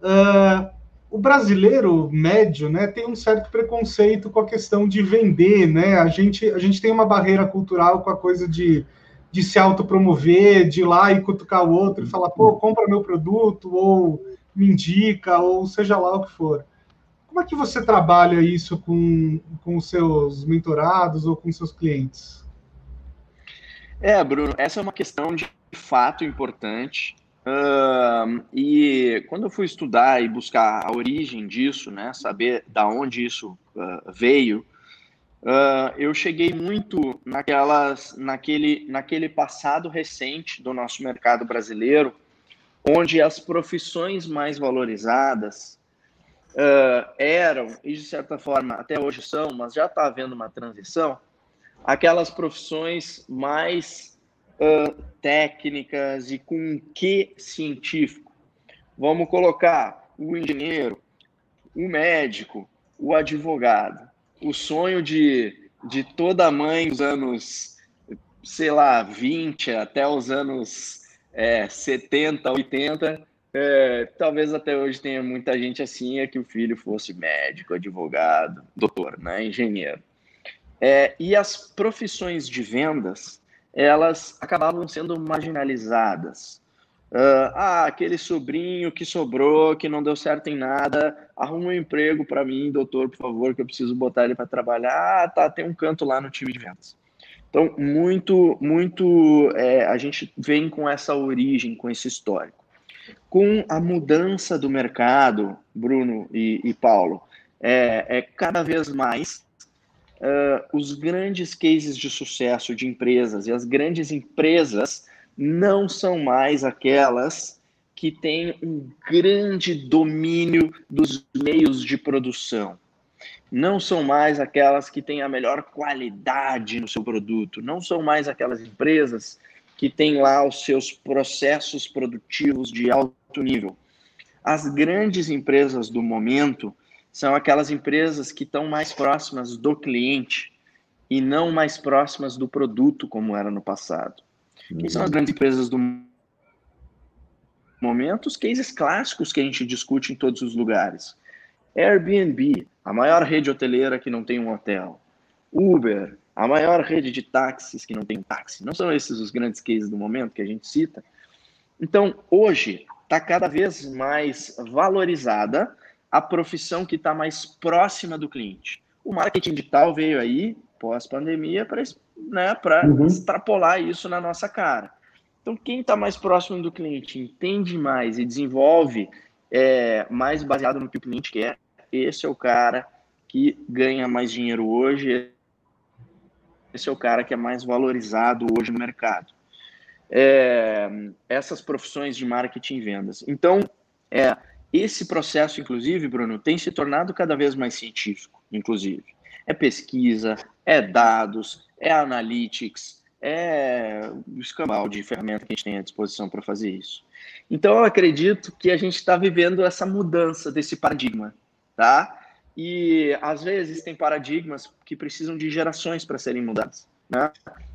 S1: Uh, o brasileiro médio né, tem um certo preconceito com a questão de vender. Né? A, gente, a gente tem uma barreira cultural com a coisa de de se autopromover, de ir lá e cutucar o outro e falar, pô, compra meu produto, ou me indica, ou seja lá o que for. Como é que você trabalha isso com, com os seus mentorados ou com seus clientes?
S3: É, Bruno, essa é uma questão de fato importante. Uh, e quando eu fui estudar e buscar a origem disso, né, saber da onde isso uh, veio, uh, eu cheguei muito naquelas, naquele, naquele passado recente do nosso mercado brasileiro, onde as profissões mais valorizadas uh, eram, e de certa forma até hoje são, mas já está havendo uma transição, aquelas profissões mais uh, técnicas e com um quê científico. Vamos colocar o engenheiro, o médico, o advogado. O sonho de, de toda mãe dos anos, sei lá, 20 até os anos é, 70, 80, é, talvez até hoje tenha muita gente assim, é que o filho fosse médico, advogado, doutor, né, engenheiro. É, e as profissões de vendas, elas acabavam sendo marginalizadas. Uh, ah, aquele sobrinho que sobrou, que não deu certo em nada, arruma um emprego para mim, doutor, por favor, que eu preciso botar ele para trabalhar. Ah, tá, tem um canto lá no time de vendas. Então, muito, muito, é, a gente vem com essa origem, com esse histórico. Com a mudança do mercado, Bruno e, e Paulo, é, é, cada vez mais uh, os grandes cases de sucesso de empresas e as grandes empresas não são mais aquelas que têm um grande domínio dos meios de produção. Não são mais aquelas que têm a melhor qualidade no seu produto. Não são mais aquelas empresas que têm lá os seus processos produtivos de alto alto nível. As grandes empresas do momento são aquelas empresas que estão mais próximas do cliente e não mais próximas do produto, como era no passado. Quem são as grandes empresas do momento? Os cases clássicos que a gente discute em todos os lugares. Airbnb, a maior rede hoteleira que não tem um hotel. Uber, a maior rede de táxis que não tem táxi. Não são esses os grandes cases do momento que a gente cita? Então, hoje, está cada vez mais valorizada a profissão que está mais próxima do cliente. O marketing digital veio aí, pós-pandemia, para né, uhum. extrapolar isso na nossa cara. Então, quem está mais próximo do cliente, entende mais e desenvolve é, mais baseado no que o cliente quer, esse é o cara que ganha mais dinheiro hoje, esse é o cara que é mais valorizado hoje no mercado é, essas profissões de marketing e vendas. Então, é, esse processo, inclusive, Bruno, tem se tornado cada vez mais científico, inclusive. É pesquisa, é dados, é analytics, é o escambau de ferramenta que a gente tem à disposição para fazer isso. Então, eu acredito que a gente está vivendo essa mudança desse paradigma, tá? E às vezes tem paradigmas que precisam de gerações para serem mudados. Né?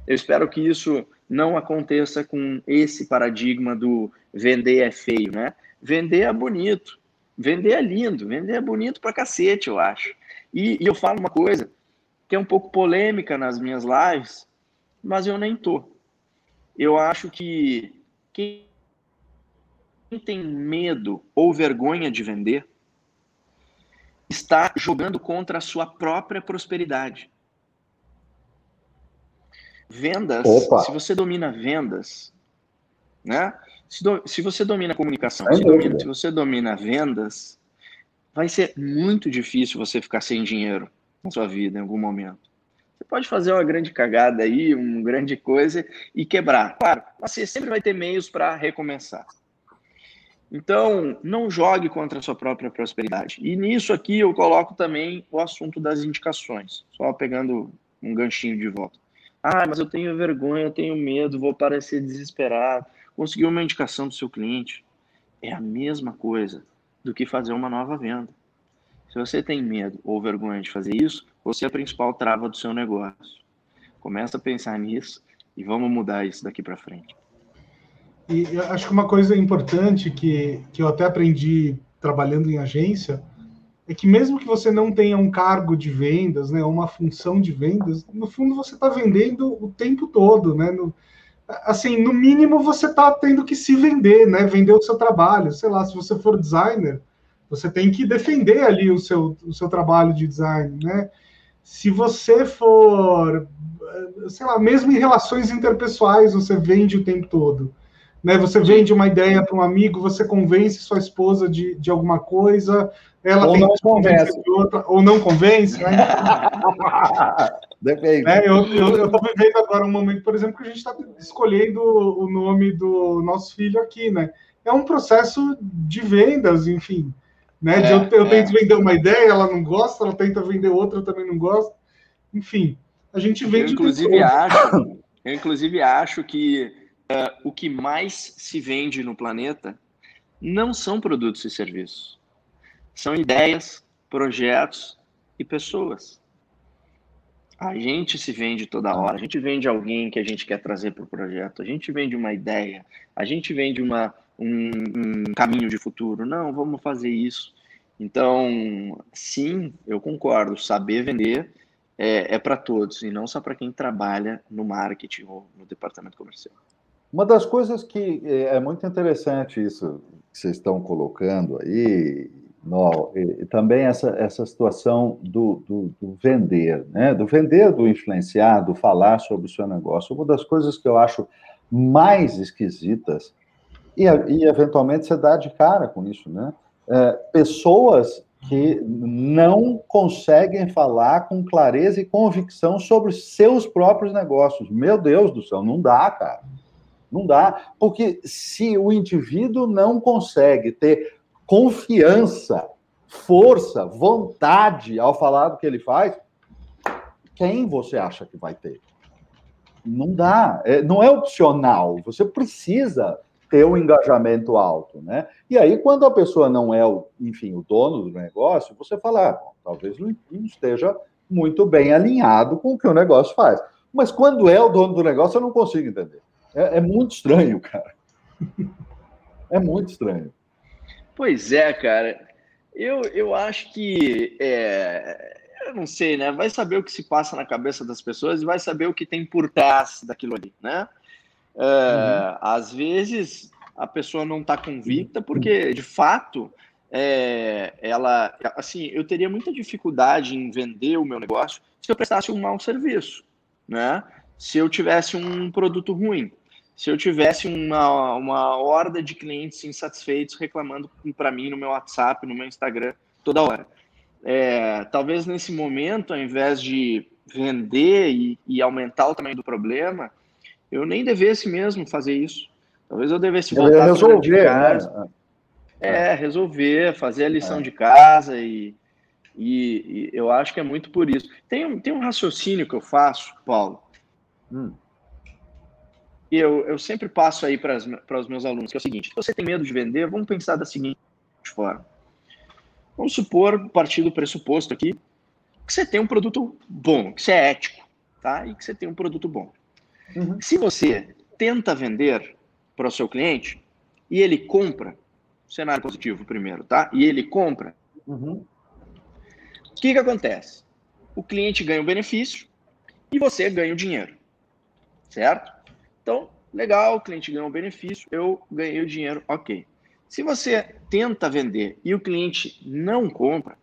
S3: Eu espero que isso não aconteça com esse paradigma do vender é feio, né? Vender é bonito, vender é lindo, vender é bonito pra cacete, eu acho. E, e eu falo uma coisa que é um pouco polêmica nas minhas lives, mas eu nem tô. Eu acho que quem tem medo ou vergonha de vender está jogando contra a sua própria prosperidade. Vendas, Opa. se você domina vendas, né? Se, do, se você domina comunicação, se, domina, se você domina vendas, vai ser muito difícil você ficar sem dinheiro na sua vida em algum momento. Você pode fazer uma grande cagada aí, uma grande coisa e quebrar. Claro, você sempre vai ter meios para recomeçar. Então, não jogue contra a sua própria prosperidade. E nisso aqui eu coloco também o assunto das indicações, só pegando um ganchinho de volta. Ah, mas eu tenho vergonha, eu tenho medo, vou parecer desesperado. Conseguir uma indicação do seu cliente é a mesma coisa do que fazer uma nova venda. Se você tem medo ou vergonha de fazer isso, você é a principal trava do seu negócio. Começa a pensar nisso e vamos mudar isso daqui para frente.
S1: E eu acho que uma coisa importante que, que eu até aprendi trabalhando em agência é que mesmo que você não tenha um cargo de vendas, né, uma função de vendas, no fundo você está vendendo o tempo todo, né? No, assim, no mínimo você está tendo que se vender, né? Vender o seu trabalho. Sei lá, se você for designer, você tem que defender ali o seu, o seu trabalho de design, né? Se você for, sei lá, mesmo em relações interpessoais, você vende o tempo todo. Né? Você vende uma ideia para um amigo, você convence sua esposa de, de alguma coisa, ela
S2: ou
S1: tem
S2: não convence.
S1: de outra, ou não convence, né? Depende. É, eu estou vivendo agora um momento, por exemplo, que a gente está escolhendo o nome do nosso filho aqui, né? É um processo de vendas, enfim. Né? É, eu, eu é. tento vender uma ideia, ela não gosta, ela tenta vender outra, eu também não gosto. Enfim, a gente vende.
S3: Eu, inclusive, acho, eu, inclusive, acho que uh, o que mais se vende no planeta não são produtos e serviços. São ideias, projetos e pessoas. A gente se vende toda hora. A gente vende alguém que a gente quer trazer para o projeto. A gente vende uma ideia. A gente vende uma, um, um caminho de futuro. Não, vamos fazer isso. Então, sim, eu concordo. Saber vender é, é para todos e não só para quem trabalha no marketing ou no departamento comercial.
S2: Uma das coisas que é, é muito interessante isso que vocês estão colocando aí, no, e também essa, essa situação do, do, do, vender, né? do vender, do influenciar, do falar sobre o seu negócio. Uma das coisas que eu acho mais esquisitas, e, e eventualmente você dá de cara com isso, né? É, pessoas que não conseguem falar com clareza e convicção sobre seus próprios negócios. Meu Deus do céu, não dá, cara. Não dá, porque se o indivíduo não consegue ter confiança, força, vontade ao falar do que ele faz, quem você acha que vai ter? Não dá, é, não é opcional. Você precisa ter um engajamento alto, né? E aí, quando a pessoa não é, o, enfim, o dono do negócio, você fala, ah, talvez não esteja muito bem alinhado com o que o negócio faz. Mas quando é o dono do negócio, eu não consigo entender. É, é muito estranho, cara. É muito estranho.
S3: Pois é, cara. Eu, eu acho que. É, eu não sei, né? Vai saber o que se passa na cabeça das pessoas e vai saber o que tem por trás daquilo ali, né? É, uhum. Às vezes a pessoa não está convicta porque, de fato, é, ela. Assim, eu teria muita dificuldade em vender o meu negócio se eu prestasse um mau serviço, né? Se eu tivesse um produto ruim se eu tivesse uma, uma horda de clientes insatisfeitos reclamando para mim no meu WhatsApp, no meu Instagram, toda hora. É, talvez nesse momento, ao invés de vender e, e, aumentar o tamanho do problema, eu nem devesse mesmo fazer isso. Talvez eu devesse voltar
S2: resolver, de né? casa. Né?
S3: É, resolver, fazer a lição é. de casa e, e, e, eu acho que é muito por isso. Tem, tem um raciocínio que eu faço, Paulo, hum eu, eu sempre passo aí para os meus alunos, que é o seguinte: se você tem medo de vender, vamos pensar da seguinte forma. Vamos supor, partir do pressuposto aqui, que você tem um produto bom, que você é ético, tá? E que você tem um produto bom. Uhum. Se você tenta vender para o seu cliente e ele compra, cenário positivo primeiro, tá? E ele compra, uhum. o que, que acontece? O cliente ganha o benefício e você ganha o dinheiro, certo? Então, legal, o cliente ganhou um benefício, eu ganhei o dinheiro, ok. Se você tenta vender e o cliente não compra,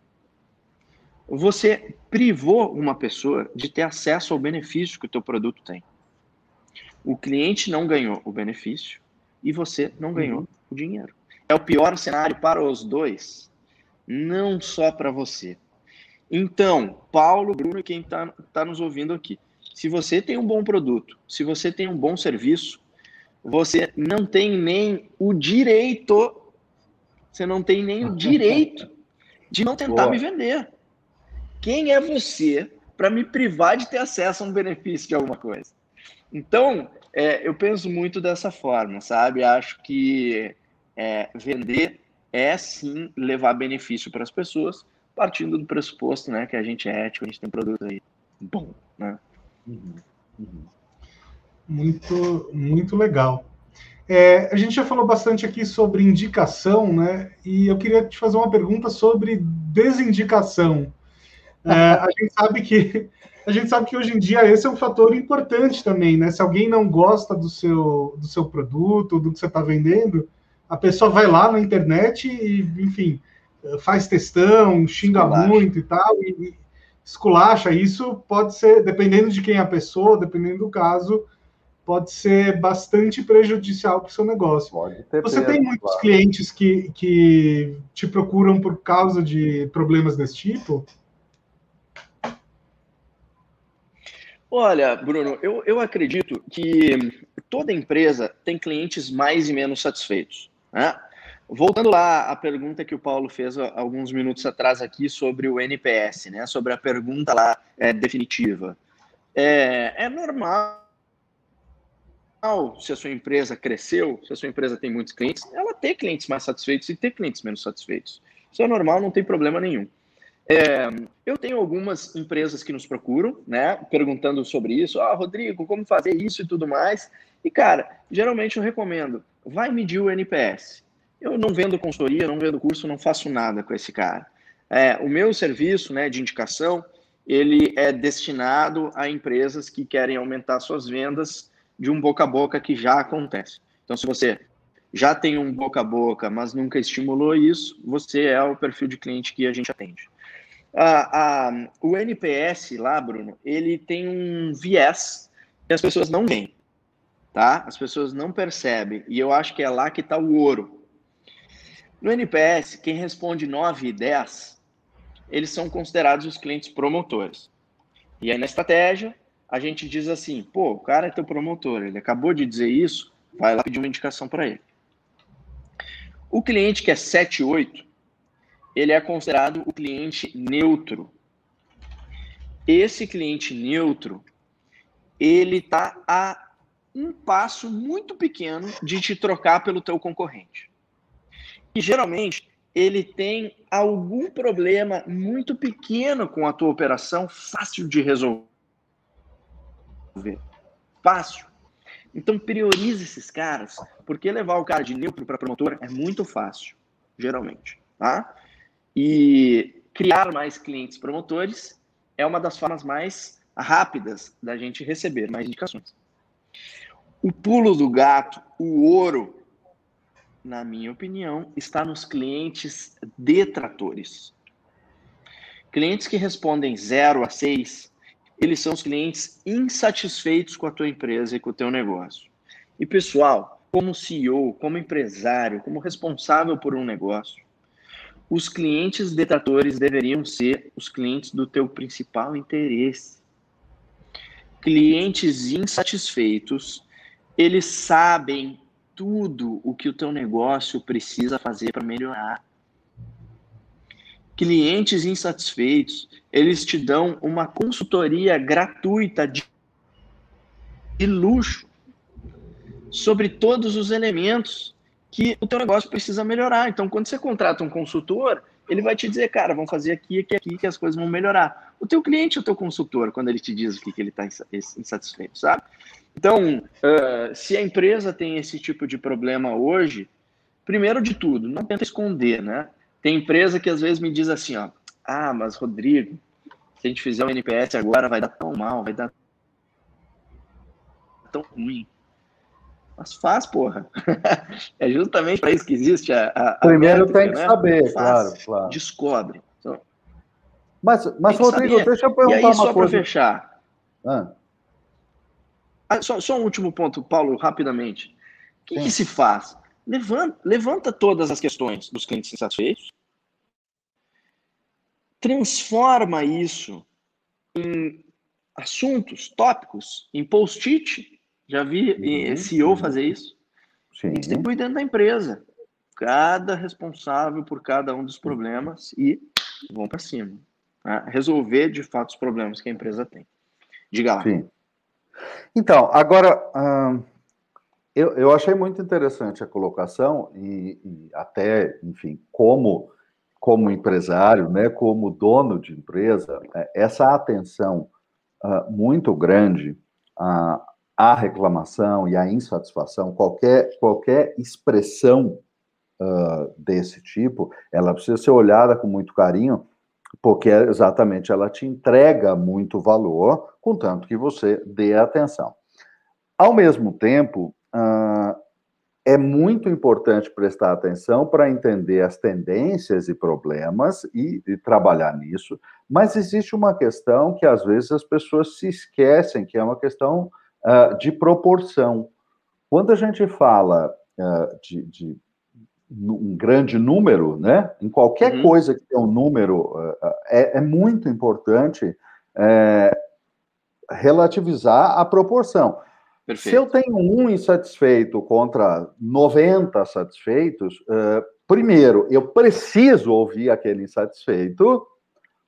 S3: você privou uma pessoa de ter acesso ao benefício que o teu produto tem. O cliente não ganhou o benefício e você não ganhou uhum. o dinheiro. É o pior cenário para os dois, não só para você. Então, Paulo, Bruno e quem está tá nos ouvindo aqui, se você tem um bom produto, se você tem um bom serviço, você não tem nem o direito, você não tem nem o direito de não tentar Boa. me vender. Quem é você para me privar de ter acesso a um benefício de alguma coisa? Então, é, eu penso muito dessa forma, sabe? Acho que é, vender é sim levar benefício para as pessoas, partindo do pressuposto né, que a gente é ético, a gente tem produto aí bom, né? Uhum,
S1: uhum. Muito, muito legal. É, a gente já falou bastante aqui sobre indicação, né? E eu queria te fazer uma pergunta sobre desindicação. É, a gente sabe que a gente sabe que hoje em dia esse é um fator importante também, né? Se alguém não gosta do seu, do seu produto, do que você está vendendo, a pessoa vai lá na internet e, enfim, faz textão, xinga muito e tal, e esculacha. Isso pode ser, dependendo de quem é a pessoa, dependendo do caso, pode ser bastante prejudicial para o seu negócio. Você tem muitos claro. clientes que, que te procuram por causa de problemas desse tipo?
S3: Olha, Bruno, eu, eu acredito que toda empresa tem clientes mais e menos satisfeitos. Né? Voltando lá à pergunta que o Paulo fez alguns minutos atrás aqui sobre o NPS, né? sobre a pergunta lá é, definitiva. É, é normal se a sua empresa cresceu, se a sua empresa tem muitos clientes, ela ter clientes mais satisfeitos e ter clientes menos satisfeitos. Isso é normal, não tem problema nenhum. É, eu tenho algumas empresas que nos procuram, né, perguntando sobre isso. Ah, Rodrigo, como fazer isso e tudo mais. E, cara, geralmente eu recomendo, vai medir o NPS. Eu não vendo consultoria, não vendo curso, não faço nada com esse cara. É, o meu serviço né, de indicação, ele é destinado a empresas que querem aumentar suas vendas de um boca a boca que já acontece. Então, se você já tem um boca a boca, mas nunca estimulou isso, você é o perfil de cliente que a gente atende. Ah, ah, o NPS lá, Bruno, ele tem um viés que as pessoas não veem, tá? As pessoas não percebem. E eu acho que é lá que está o ouro. No NPS, quem responde 9 e 10, eles são considerados os clientes promotores. E aí na estratégia, a gente diz assim, pô, o cara é teu promotor, ele acabou de dizer isso, vai lá pedir uma indicação para ele. O cliente que é 7 8, ele é considerado o cliente neutro. Esse cliente neutro, ele está a um passo muito pequeno de te trocar pelo teu concorrente. E geralmente ele tem algum problema muito pequeno com a tua operação, fácil de resolver. Fácil. Então priorize esses caras, porque levar o cara de neutro para promotor é muito fácil, geralmente, tá? E criar mais clientes promotores é uma das formas mais rápidas da gente receber mais indicações. O pulo do gato, o ouro, na minha opinião, está nos clientes detratores. Clientes que respondem 0 a 6, eles são os clientes insatisfeitos com a tua empresa e com o teu negócio. E pessoal, como CEO, como empresário, como responsável por um negócio, os clientes detratores deveriam ser os clientes do teu principal interesse. Clientes insatisfeitos, eles sabem tudo o que o teu negócio precisa fazer para melhorar. Clientes insatisfeitos, eles te dão uma consultoria gratuita de, de luxo sobre todos os elementos que o teu negócio precisa melhorar. Então, quando você contrata um consultor, ele vai te dizer, cara, vamos fazer aqui, aqui, aqui, que as coisas vão melhorar. O teu cliente o teu consultor, quando ele te diz o que, que ele está insatisfeito, sabe? Então, uh, se a empresa tem esse tipo de problema hoje, primeiro de tudo, não tenta esconder, né? Tem empresa que às vezes me diz assim, ó, ah, mas Rodrigo, se a gente fizer o um NPS agora vai dar tão mal, vai dar tão ruim. Mas faz, porra. é justamente para isso que existe a. a
S2: Primeiro métrica, tem que né? saber, faz, claro, claro.
S3: Descobre. Então,
S2: mas, mas Rodrigo, saber. deixa eu perguntar
S3: e aí,
S2: uma
S3: só
S2: coisa.
S3: para fechar. Ah. Ah, só, só, um último ponto, Paulo, rapidamente. O que, que, se faz? Levanta, levanta todas as questões dos clientes insatisfeitos, transforma isso em assuntos, tópicos, em post-it já vi uhum. CEO fazer isso. Sim. Distribui dentro da empresa. Cada responsável por cada um dos problemas e vão para cima. Né? Resolver de fato os problemas que a empresa tem. Diga lá. Sim.
S2: Então, agora, eu, eu achei muito interessante a colocação e, e, até, enfim, como, como empresário, né, como dono de empresa, é, essa atenção uh, muito grande a reclamação e a insatisfação, qualquer, qualquer expressão uh, desse tipo, ela precisa ser olhada com muito carinho, porque exatamente ela te entrega muito valor, contanto que você dê atenção. Ao mesmo tempo, uh, é muito importante prestar atenção para entender as tendências e problemas e, e, trabalhar nisso, mas existe uma questão que às vezes as pessoas se esquecem, que é uma questão uh, de proporção. Quando a gente fala uh, de, de, um grande número, né? Em qualquer uhum. coisa que tem um número, é, é muito importante é, relativizar a proporção. Perfeito. Se eu tenho um insatisfeito contra 90 satisfeitos, uh, primeiro, eu preciso ouvir aquele insatisfeito,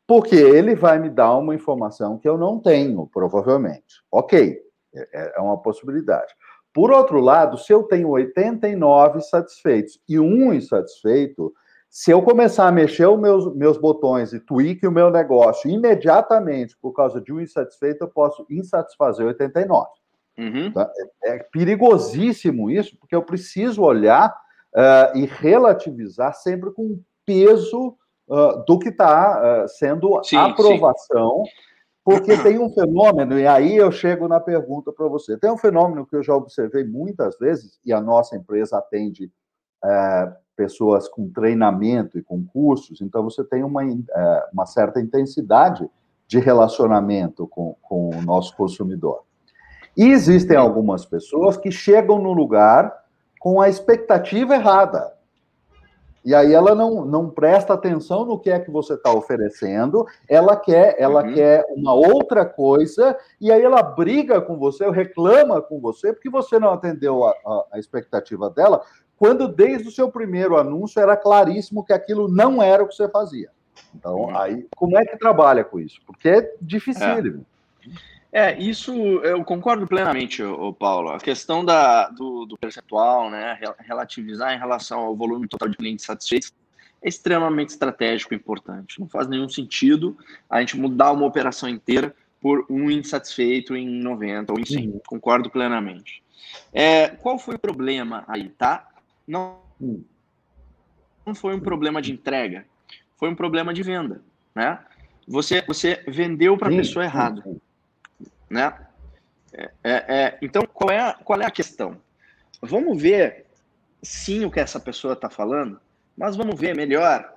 S2: porque ele vai me dar uma informação que eu não tenho, provavelmente. Ok, é, é uma possibilidade. Por outro lado, se eu tenho 89 satisfeitos e um insatisfeito, se eu começar a mexer os meus, meus botões e tweak o meu negócio imediatamente por causa de um insatisfeito, eu posso insatisfazer 89. Uhum. Tá? É, é, perigosíssimo isso, porque eu preciso olhar uh, e relativizar sempre com o peso uh, do que está uh, sendo sim, aprovação, sim. Porque tem um fenômeno, e aí eu chego na pergunta para você: tem um fenômeno que eu já observei muitas vezes, e a nossa empresa atende pessoas com treinamento e com cursos, então você tem uma, uma certa intensidade de relacionamento com, com o nosso consumidor. E existem algumas pessoas que chegam no lugar com a expectativa errada. E aí ela não, não presta atenção no que é que você está oferecendo, ela quer, ela uhum. quer uma outra coisa, e aí ela briga com você, reclama com você, porque você não atendeu a, a, a expectativa dela, quando desde o seu primeiro anúncio era claríssimo que aquilo não era o que você fazia. Então, uhum. aí, como é que trabalha com isso? Porque é difícil. É.
S3: É, isso eu concordo plenamente, o Paulo. A questão da, do, do, percentual, né, relativizar em relação ao volume total de clientes satisfeitos é extremamente estratégico e importante. Não faz nenhum sentido a gente mudar uma operação inteira por um insatisfeito em 90 ou em 100. Uhum. Concordo plenamente. É, qual foi o problema aí, tá? Não, não foi um problema de entrega, foi um problema de venda, né? Você, você vendeu para a pessoa errada né? É, é, é, então, qual é, a, qual é a questão? Vamos ver, sim, o que essa pessoa está falando, mas vamos ver melhor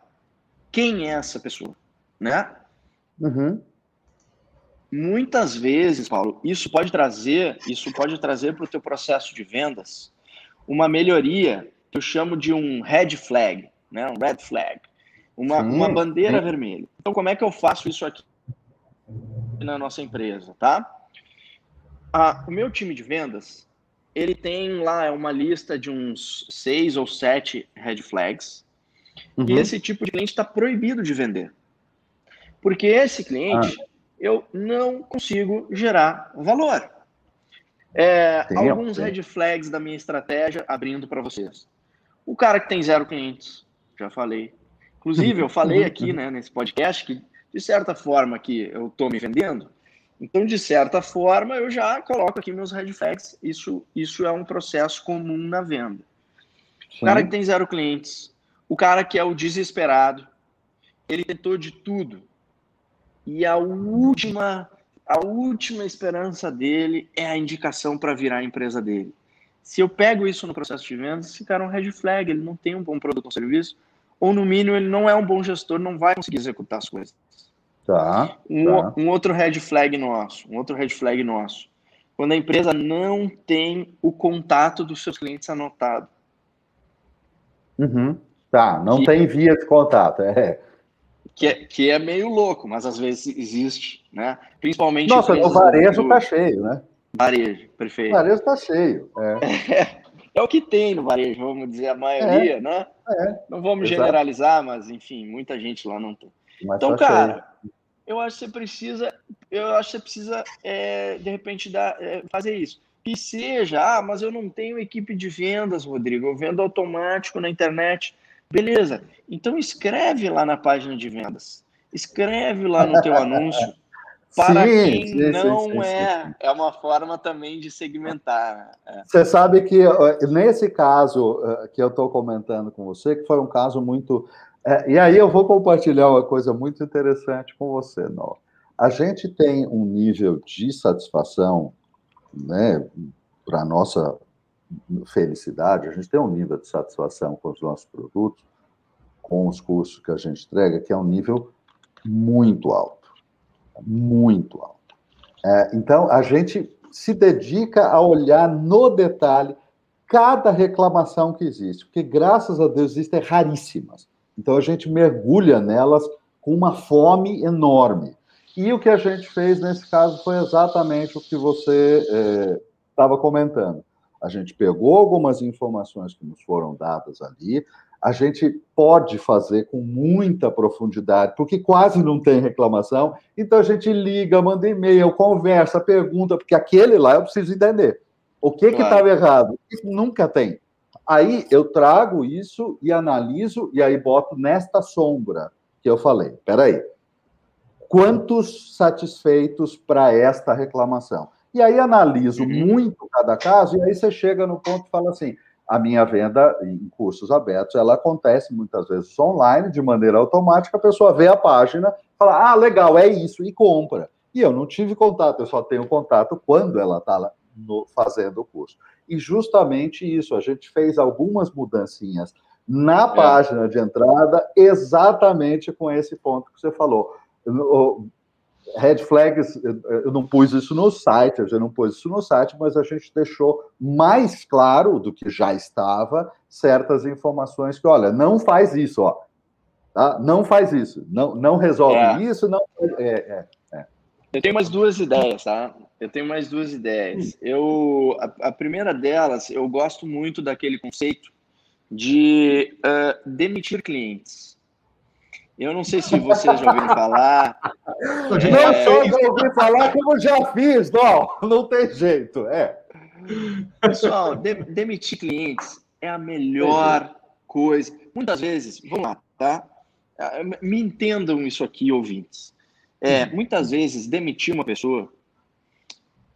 S3: quem é essa pessoa, né? Uhum. Muitas vezes, Paulo, isso pode trazer, isso pode trazer para o teu processo de vendas uma melhoria que eu chamo de um red flag, né? Um red flag, uma, uma bandeira vermelha. Então, como é que eu faço isso aqui na nossa empresa, tá? O meu time de vendas, ele tem lá uma lista de uns seis ou sete red flags. Uhum. E esse tipo de cliente está proibido de vender. Porque esse cliente, ah. eu não consigo gerar valor. É, alguns red flags da minha estratégia, abrindo para vocês. O cara que tem zero clientes, já falei. Inclusive, eu falei aqui né, nesse podcast que, de certa forma, que eu estou me vendendo, então, de certa forma, eu já coloco aqui meus red flags. Isso, isso é um processo comum na venda. Sim. O cara que tem zero clientes, o cara que é o desesperado, ele tentou de tudo. E a última, a última esperança dele é a indicação para virar a empresa dele. Se eu pego isso no processo de vendas, esse cara é um red flag, ele não tem um bom produto ou serviço, ou no mínimo ele não é um bom gestor, não vai conseguir executar as coisas.
S2: Tá,
S3: um,
S2: tá.
S3: um outro red flag nosso, um outro red flag nosso. Quando a empresa não tem o contato dos seus clientes anotado.
S2: Uhum. Tá, não que, tem via de contato, é.
S3: Que é, que é meio louco, mas às vezes existe, né? Principalmente.
S2: Nossa, no varejo do... tá cheio, né?
S3: Varejo, perfeito. O
S2: varejo tá cheio.
S3: É. é. é o que tem no varejo, vamos dizer, a maioria, é. né? É. Não vamos Exato. generalizar, mas enfim, muita gente lá não tem. Mas então, tá cara, cheio. Eu acho que você precisa, eu acho que você precisa, é, de repente, dar, é, fazer isso. Que seja, ah, mas eu não tenho equipe de vendas, Rodrigo, eu vendo automático na internet. Beleza, então escreve lá na página de vendas. Escreve lá no teu anúncio. Para sim, quem sim, não sim, é, é uma forma também de segmentar.
S2: Né? Você sabe que nesse caso que eu estou comentando com você, que foi um caso muito É, e aí eu vou compartilhar uma coisa muito interessante com você, Nó. A gente tem um nível de satisfação, né, para nossa felicidade, a gente tem um nível de satisfação com os nossos produtos, com os cursos que a gente entrega, que é um nível muito alto. Muito alto. É, então, a gente se dedica a olhar no detalhe cada reclamação que existe, porque graças a Deus existem raríssimas. Então, a gente mergulha nelas com uma fome enorme. E o que a gente fez nesse caso foi exatamente o que você estava é, comentando. A gente pegou algumas informações que nos foram dadas ali, a gente pode fazer com muita profundidade, porque quase não tem reclamação. Então a gente liga, manda e-mail, conversa, pergunta, porque aquele lá eu preciso entender. O que que estava errado? Isso nunca tem. Aí eu trago isso e analiso e aí boto nesta sombra que eu falei. Peraí. Quantos satisfeitos para esta reclamação? E aí analiso uhum. muito cada caso e aí você chega no ponto e fala assim: a minha venda em cursos abertos, ela acontece muitas vezes online, de maneira automática, a pessoa vê a página, fala, ah, legal, é isso, e compra. E eu não tive contato, eu só tenho contato quando ela está fazendo o curso. E justamente isso, a gente fez algumas mudancinhas na é. página de entrada, exatamente com esse ponto que você falou red flags, eu não pus isso no site, eu já não pus isso no site, mas a gente deixou mais claro do que já estava certas informações que, olha, não faz isso, ó. Tá? Não faz isso, não, não resolve é. isso, não. É, é,
S3: é, Eu tenho mais duas ideias, tá? Eu tenho mais duas ideias. Eu, a, a primeira delas, eu gosto muito daquele conceito de uh, demitir clientes. Eu não sei se vocês já ouviram falar.
S2: Não é... só já ouvi falar, como já fiz, não, não tem jeito. É.
S3: Pessoal, de, demitir clientes é a melhor coisa. Muitas vezes, vamos lá, tá? Ah, me entendam isso aqui, ouvintes. É, muitas vezes, demitir uma pessoa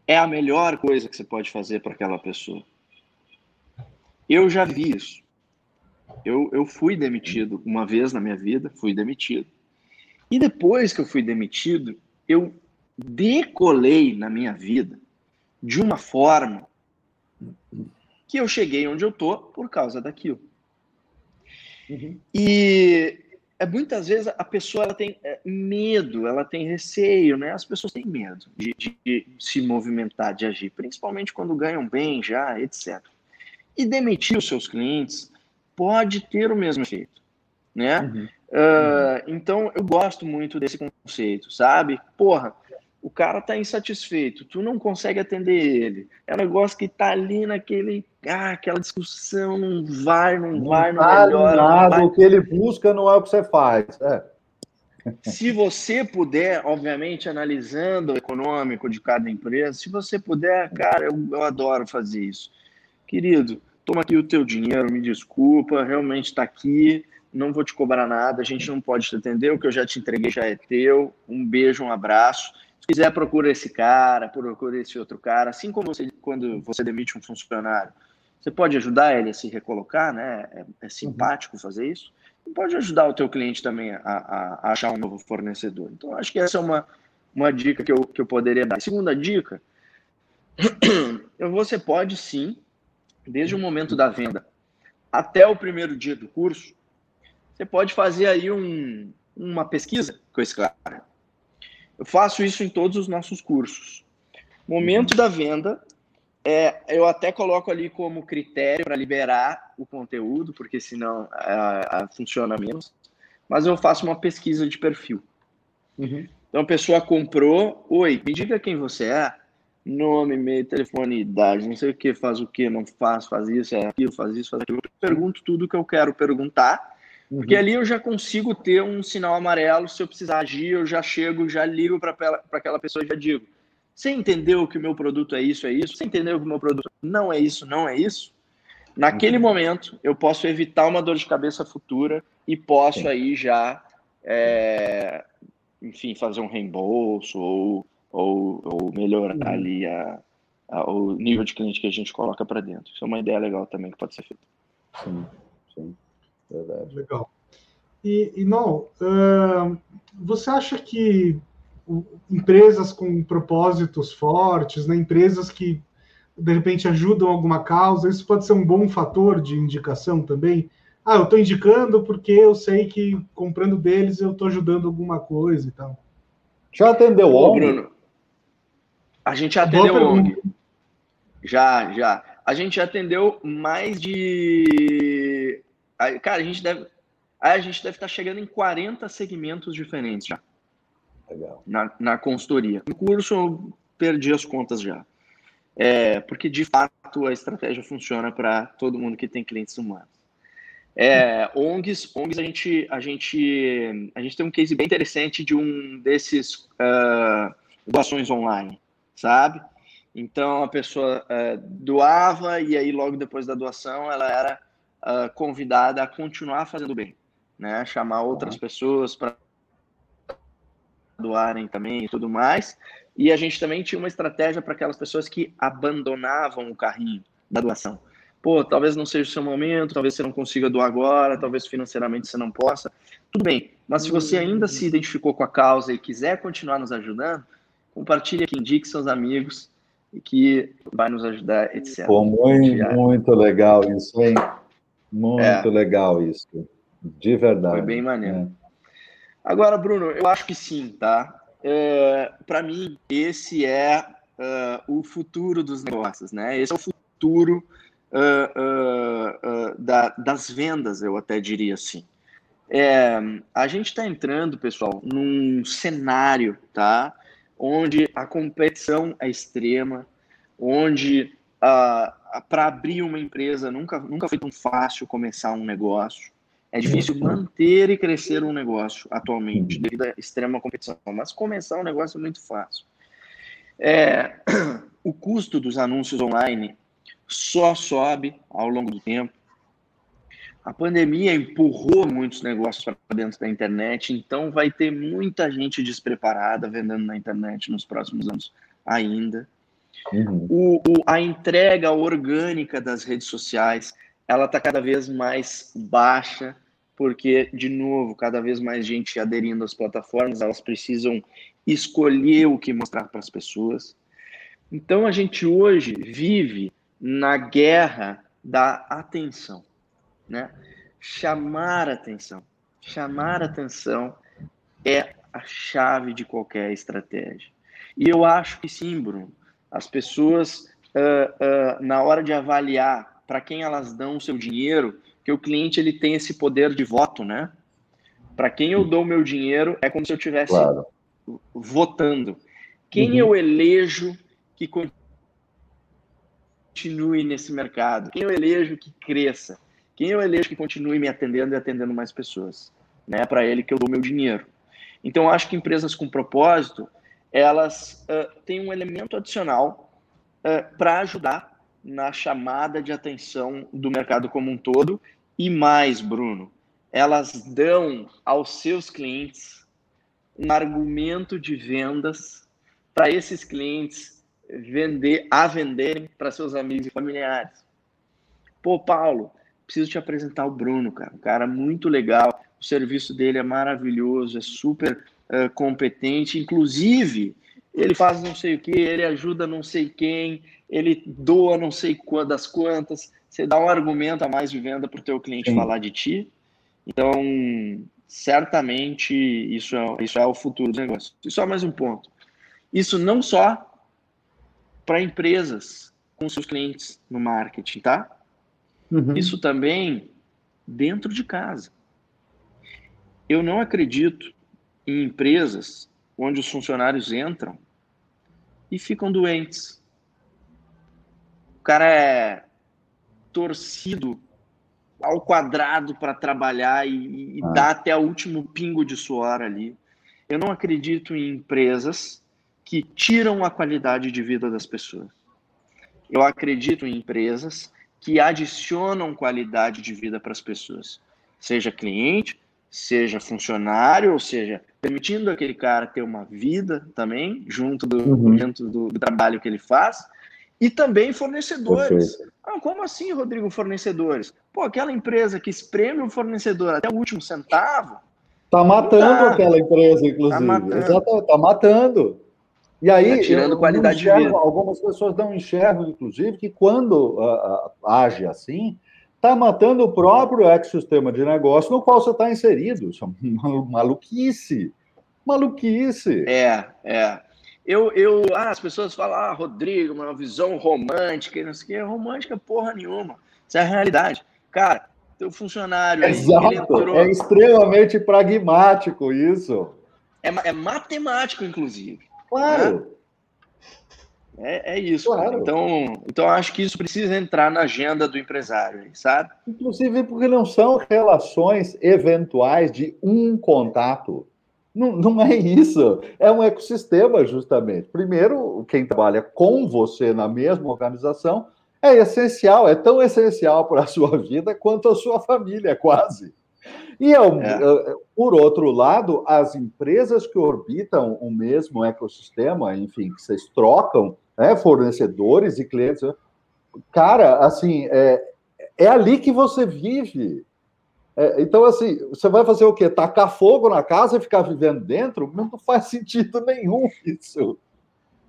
S3: é a melhor coisa que você pode fazer para aquela pessoa. Eu já vi isso. Eu, eu fui demitido uma vez na minha vida, fui demitido. E depois que eu fui demitido, eu decolei na minha vida de uma forma que eu cheguei onde eu tô por causa daquilo. Uhum. E é, muitas vezes a pessoa ela tem é, medo, ela tem receio, né? As pessoas têm medo de, de, de, se movimentar, de agir, principalmente quando ganham bem já, etc. E demitir os seus clientes pode ter o mesmo efeito, né? Uhum. Uh, então, eu gosto muito desse conceito, sabe? Porra, o cara tá insatisfeito, tu não consegue atender ele. É um negócio que tá ali naquele, ah, aquela discussão, não vai, não, não vai, não vale melhora.
S2: Nada, o que ele busca não é o que você faz. É.
S3: Se você puder, obviamente, analisando o econômico de cada empresa, se você puder, cara, eu, eu adoro fazer isso. Querido, toma aqui o teu dinheiro, me desculpa, realmente está aqui, não vou te cobrar nada, a gente não pode te atender, o que eu já te entreguei já é teu, um beijo, um abraço. Se quiser, procura esse cara, procura esse outro cara, assim como você, quando você demite um funcionário, você pode ajudar ele a se recolocar, né? É, é simpático fazer isso. E pode ajudar o teu cliente também a, a, a, achar um novo fornecedor. Então, acho que essa é uma, uma dica que eu, que eu poderia dar. Segunda dica, você pode sim desde o momento da venda até o primeiro dia do curso, você pode fazer aí um, uma pesquisa com esse cara. Eu faço isso em todos os nossos cursos. Momento da venda, é, eu até coloco ali como critério para liberar o conteúdo, porque senão a, a, funciona menos. Mas eu faço uma pesquisa de perfil. Uhum. Então a pessoa comprou, oi, me diga quem você é nome, e-mail, telefone, idade, não sei o que, faz o que, não faz, faz isso, é aquilo, faz isso, faz aquilo. Eu pergunto tudo que eu quero perguntar, uhum. porque ali eu já consigo ter um sinal amarelo. Se eu precisar agir, eu já chego, já ligo para aquela pessoa e já digo: Você entendeu que o meu produto é isso, é isso? Você entendeu que o meu produto não é isso, não é isso? Naquele uhum. momento, eu posso evitar uma dor de cabeça futura e posso Sim. aí já, é, enfim, fazer um reembolso ou ou, ou melhorar uhum. ali a, a, o nível de cliente que a gente coloca para dentro. Isso é uma ideia legal também que pode ser feita.
S2: Sim, sim, verdade.
S1: Legal. E, e não, uh, você acha que empresas com propósitos fortes, né, empresas que de repente ajudam alguma causa, isso pode ser um bom fator de indicação também? Ah, eu estou indicando porque eu sei que comprando deles eu estou ajudando alguma coisa e tal.
S2: Já atendeu o ONG? Bruno,
S3: a gente já atendeu ONG. Já, já. A gente já atendeu mais de. Cara, a gente deve. A gente deve estar chegando em 40 segmentos diferentes já. Legal. Na, na consultoria. No curso eu perdi as contas já. É, porque de fato a estratégia funciona para todo mundo que tem clientes humanos. É, ONGs, ONGs a gente, a gente, a gente tem um case bem interessante de um desses uh, doações online, sabe? Então a pessoa uh, doava e aí logo depois da doação ela era uh, convidada a continuar fazendo bem, né? Chamar outras uhum. pessoas para doarem também e tudo mais. E a gente também tinha uma estratégia para aquelas pessoas que abandonavam o carrinho da doação. Pô, talvez não seja o seu momento, talvez você não consiga doar agora, talvez financeiramente você não possa. Tudo bem, mas se você ainda se identificou com a causa e quiser continuar nos ajudando, compartilhe aqui, indique seus amigos e que vai nos ajudar, etc.
S2: Pô, muito, muito legal isso, hein? Muito é. legal isso. De verdade.
S3: Foi bem maneiro. É. Agora, Bruno, eu acho que sim, tá? É, Para mim, esse é uh, o futuro dos negócios, né? Esse é o futuro uh, uh, da, das vendas, eu até diria assim. É, a gente está entrando, pessoal, num cenário, tá? Onde a competição é extrema, onde para abrir uma empresa nunca, nunca foi tão fácil começar um negócio. É difícil manter e crescer um negócio atualmente, devido à extrema competição. Mas começar um negócio é muito fácil. É, o custo dos anúncios online só sobe ao longo do tempo. A pandemia empurrou muitos negócios para dentro da internet, então vai ter muita gente despreparada vendendo na internet nos próximos anos ainda. Uhum. O, o, a entrega orgânica das redes sociais ela está cada vez mais baixa, porque, de novo, cada vez mais gente aderindo às plataformas, elas precisam escolher o que mostrar para as pessoas. Então, a gente hoje vive na guerra da atenção, né? Chamar atenção. Chamar atenção é a chave de qualquer estratégia. E eu acho que sim, Bruno. As pessoas, uh, uh, na hora de avaliar para quem elas dão o seu dinheiro, que o cliente ele tem esse poder de voto, né? Para quem eu dou meu dinheiro é como se eu estivesse claro. votando. Quem uhum. eu elejo que continue nesse mercado? Quem eu elejo que cresça? Quem eu elejo que continue me atendendo e atendendo mais pessoas? Né? Para ele que eu dou meu dinheiro. Então, acho que empresas com propósito, elas uh, têm um elemento adicional uh, para ajudar na chamada de atenção do mercado como um todo. E mais, Bruno, elas dão aos seus clientes um argumento de vendas para esses clientes vender a venderem para seus amigos e familiares. Pô, Paulo, preciso te apresentar o Bruno, cara. Um cara muito legal. O serviço dele é maravilhoso, é super uh, competente. Inclusive, ele faz não sei o que, ele ajuda não sei quem, ele doa não sei das quantas, você dá um argumento a mais de venda para o teu cliente Sim. falar de ti. Então, certamente, isso é, isso é o futuro do negócio. E só mais um ponto. Isso não só para empresas com seus clientes no marketing, tá? Uhum. Isso também dentro de casa. Eu não acredito em empresas onde os funcionários entram e ficam doentes cara é torcido ao quadrado para trabalhar e, e ah. dá até o último pingo de suor ali. Eu não acredito em empresas que tiram a qualidade de vida das pessoas. Eu acredito em empresas que adicionam qualidade de vida para as pessoas, seja cliente, seja funcionário, ou seja, permitindo aquele cara ter uma vida também junto do, uhum. do, do trabalho que ele faz E também fornecedores. Ah, como assim, Rodrigo, fornecedores? Pô, aquela empresa que espreme o fornecedor até o último centavo.
S2: Está matando tá. aquela empresa, inclusive. Está matando. Exatamente, tá matando. E aí,
S3: tá tirando qualidade enxergo, de vida.
S2: Algumas pessoas não enxergam, inclusive, que quando uh, uh, age assim, está matando o próprio ecossistema de negócio no qual você está inserido. Isso é maluquice. Maluquice.
S3: É, é. Eu, eu, ah, as pessoas falam, ah, Rodrigo, uma visão romântica, não sei o que, é romântica porra nenhuma. Isso é a realidade. Cara, teu funcionário.
S2: Exato, entrou... é extremamente pragmático isso.
S3: É, é matemático, inclusive.
S2: Claro.
S3: Né? É, é isso. Claro. Então, então, acho que isso precisa entrar na agenda do empresário, sabe?
S2: Inclusive porque não são relações eventuais de um contato. Não, não é isso. É um ecossistema, justamente. Primeiro, quem trabalha com você na mesma organização é essencial, é tão essencial para a sua vida quanto a sua família, quase. E, é. é. por outro lado, as empresas que orbitam o mesmo ecossistema, enfim, que vocês trocam, né, fornecedores e clientes, cara, assim, é, é ali que você vive. É, então, assim, você vai fazer o quê? Tacar fogo na casa e ficar vivendo dentro? Não faz sentido nenhum isso.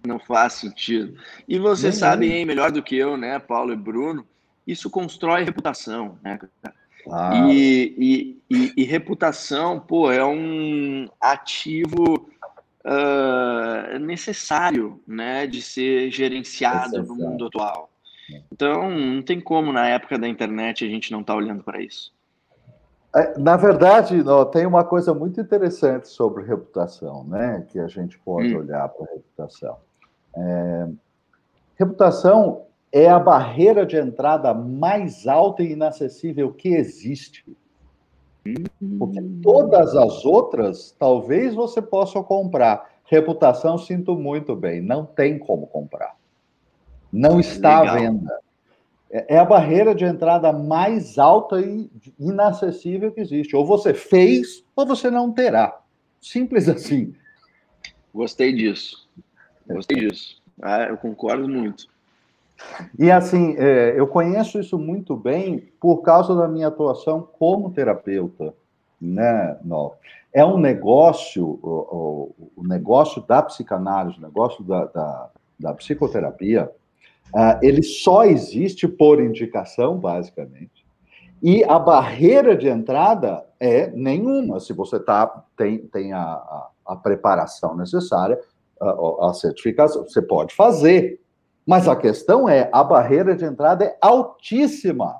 S3: Não faz sentido. E você Nem sabe, hein, melhor do que eu, né, Paulo e Bruno, isso constrói reputação, né. E, e, e, e, reputação, pô, é um ativo uh, necessário, né, de ser gerenciado no mundo atual. Então, não tem como na época da internet a gente não estar tá olhando para isso.
S2: É, na verdade, tem uma coisa muito interessante sobre reputação, né, que a gente pode hum. olhar para a reputação. É, reputação é a barreira de entrada mais alta e inacessível que existe. Porque todas as outras, talvez você possa comprar. Reputação, sinto muito bem, não tem como comprar. Não está Legal. à venda. É, é a barreira de entrada mais alta e inacessível que existe. Ou você fez, ou você não terá. Simples assim.
S3: Gostei disso. Gostei disso. Ah, eu concordo muito.
S2: E assim, é, eu conheço isso muito bem por causa da minha atuação como terapeuta, né, Não. É um negócio, o, o, o, negócio da psicanálise, o negócio da, da, da psicoterapia, uh, ele só existe por indicação, basicamente. E a barreira de entrada é nenhuma. Se você tá, tem, tem a, a, a preparação necessária, a, a certificação, você pode fazer. Mas a questão é, a barreira de entrada é altíssima,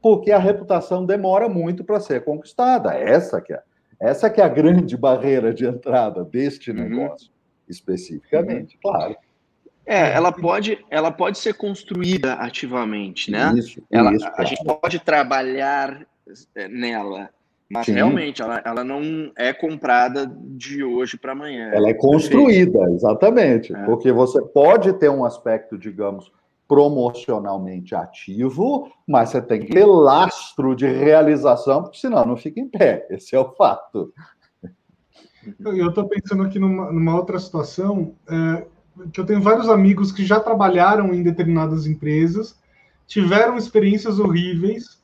S2: porque a reputação demora muito para ser conquistada. Essa que é, essa que é a grande barreira de entrada deste uhum. negócio, especificamente, uhum. claro.
S3: É, ela pode, ela pode ser construída ativamente, né? Isso, ela, isso, a gente pode trabalhar é, nela, mas Sim. realmente, ela, ela não é comprada de hoje para amanhã.
S2: Ela é construída, Perfeito. exatamente. É. Porque você pode ter um aspecto, digamos, promocionalmente ativo, mas você tem que ter lastro de realização, porque senão não fica em pé. Esse é o fato.
S1: Eu estou pensando aqui numa, numa outra situação, é, que eu tenho vários amigos que já trabalharam em determinadas empresas, tiveram experiências horríveis,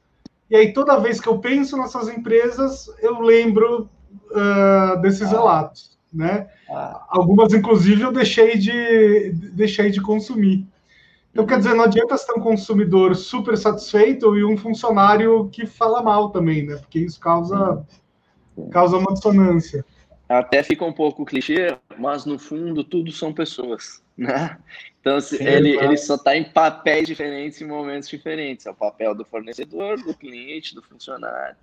S1: e aí, toda vez que eu penso nessas empresas, eu lembro uh, desses ah. relatos, né? Ah. Algumas, inclusive, eu deixei de, deixei de consumir. Então, quer dizer, não adianta ser um consumidor super satisfeito e um funcionário que fala mal também, né? Porque isso causa, causa uma dissonância.
S3: Até fica um pouco clichê, mas no fundo tudo são pessoas, né? Então, Sim, ele, ele só está em papéis diferentes em momentos diferentes. É o papel do fornecedor, do cliente, do funcionário.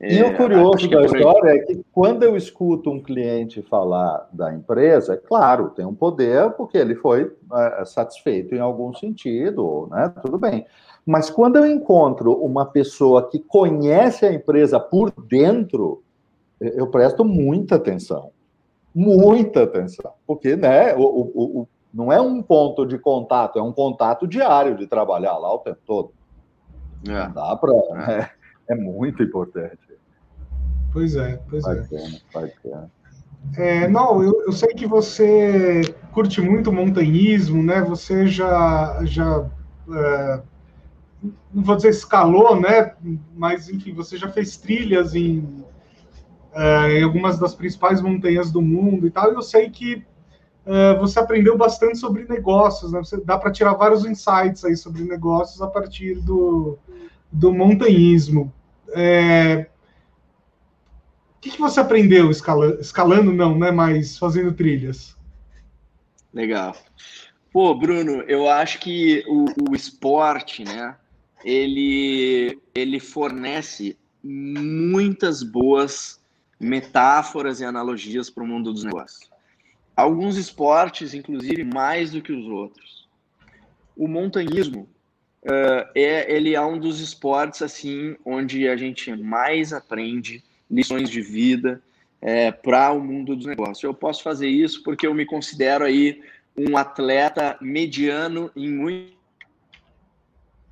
S2: E é, o curioso da é história é que quando eu escuto um cliente falar da empresa, é claro, tem um poder porque ele foi é, satisfeito em algum sentido, né? Tudo bem. Mas quando eu encontro uma pessoa que conhece a empresa por dentro, eu presto muita atenção. Muita atenção. Porque né, o, o, não é um ponto de contato, é um contato diário de trabalhar lá o tempo todo. É. Dá para. É. é. é. muito importante.
S1: Pois é, pois é.
S2: Bacana,
S1: É, não, eu, eu, sei que você curte muito montanhismo, né? Você já, já é, não vou dizer escalou, né? Mas enfim, você já fez trilhas em, é, em algumas das principais montanhas do mundo e tal. E eu sei que é, você aprendeu bastante sobre negócios, né? Você, dá para tirar vários insights aí sobre negócios a partir do, do montanhismo. É, o que, que você aprendeu escalando, escalando não, né? Mas fazendo trilhas.
S3: Legal. Pô, Bruno, eu acho que o, o esporte, né? Ele, ele fornece muitas boas metáforas e analogias para o mundo dos negócios alguns esportes, inclusive, mais do que os outros. O montanhismo uh, é ele é um dos esportes assim onde a gente mais aprende lições de vida é, para o mundo dos negócios. Eu posso fazer isso porque eu me considero aí um atleta mediano em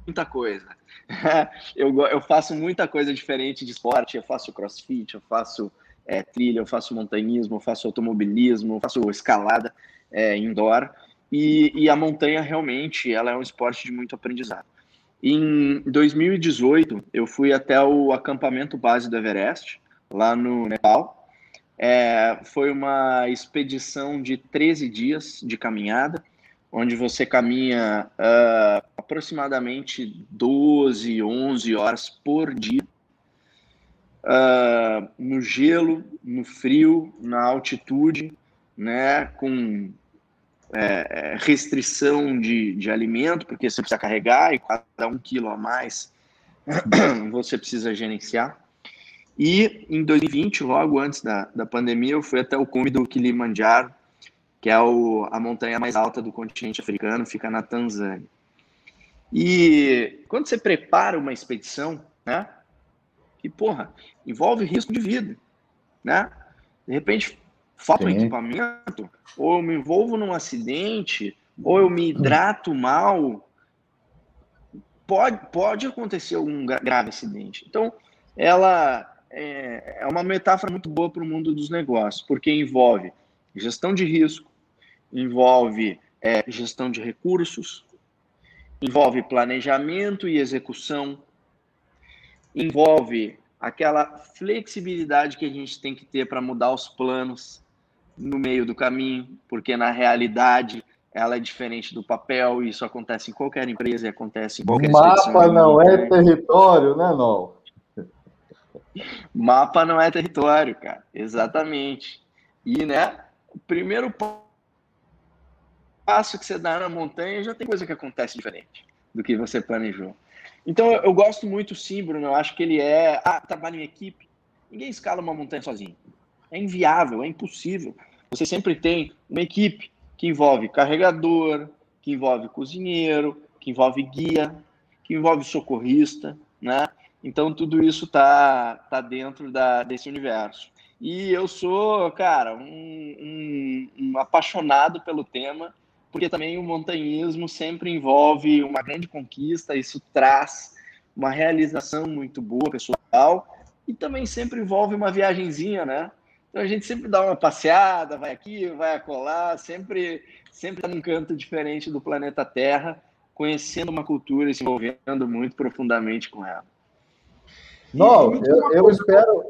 S3: muita coisa. eu, eu faço muita coisa diferente de esporte. Eu faço crossfit, eu faço é, trilha, eu faço montanhismo, eu faço automobilismo, eu faço escalada é, indoor. E, e, a montanha realmente ela é um esporte de muito aprendizado. Em 2018, eu fui até o acampamento base do Everest, lá no Nepal. É, foi uma expedição de 13 dias de caminhada, onde você caminha uh, aproximadamente 12, 11 horas por dia uh, no gelo, no frio, na altitude, né, com é, é, restrição de, de alimento, porque você precisa carregar e cada um quilo a mais você precisa gerenciar. E em 2020, logo antes da, da pandemia, eu fui até o cume do Kilimanjaro, que é o, a montanha mais alta do continente africano, fica na Tanzânia. E quando você prepara uma expedição, né, que, porra, envolve risco de vida, né? De repente, falta um equipamento, ou eu me envolvo num acidente, ou eu me hidrato mal, pode, pode acontecer algum grave acidente. Então, ela é, é uma metáfora muito boa para o mundo dos negócios, porque envolve gestão de risco, envolve é, gestão de recursos, envolve planejamento e execução, envolve aquela flexibilidade que a gente tem que ter para mudar os planos no meio do caminho, porque na realidade ela é diferente do papel, e isso acontece em qualquer empresa e acontece em qualquer
S2: O mapa não é território, né, não?
S3: Mapa não é território, cara. Exatamente. E, né, o primeiro passo que você dá na montanha já tem coisa que acontece diferente do que você planejou. Então eu, gosto muito sim, Bruno. Eu acho que ele é. Ah, trabalho em equipe. Ninguém escala uma montanha sozinho. É inviável, é impossível. Você sempre tem uma equipe que envolve carregador, que envolve cozinheiro, que envolve guia, que envolve socorrista, né? Então tudo isso tá, tá dentro da, desse universo. E eu sou, cara, um, um, um apaixonado pelo tema porque também o montanhismo sempre envolve uma grande conquista, isso traz uma realização muito boa pessoal e também sempre envolve uma viagenzinha, né? Então a gente sempre dá uma passeada, vai aqui, vai acolá, sempre sempre tá num canto diferente do planeta Terra, conhecendo uma cultura e se envolvendo muito profundamente com ela.
S2: Não, eu, eu espero.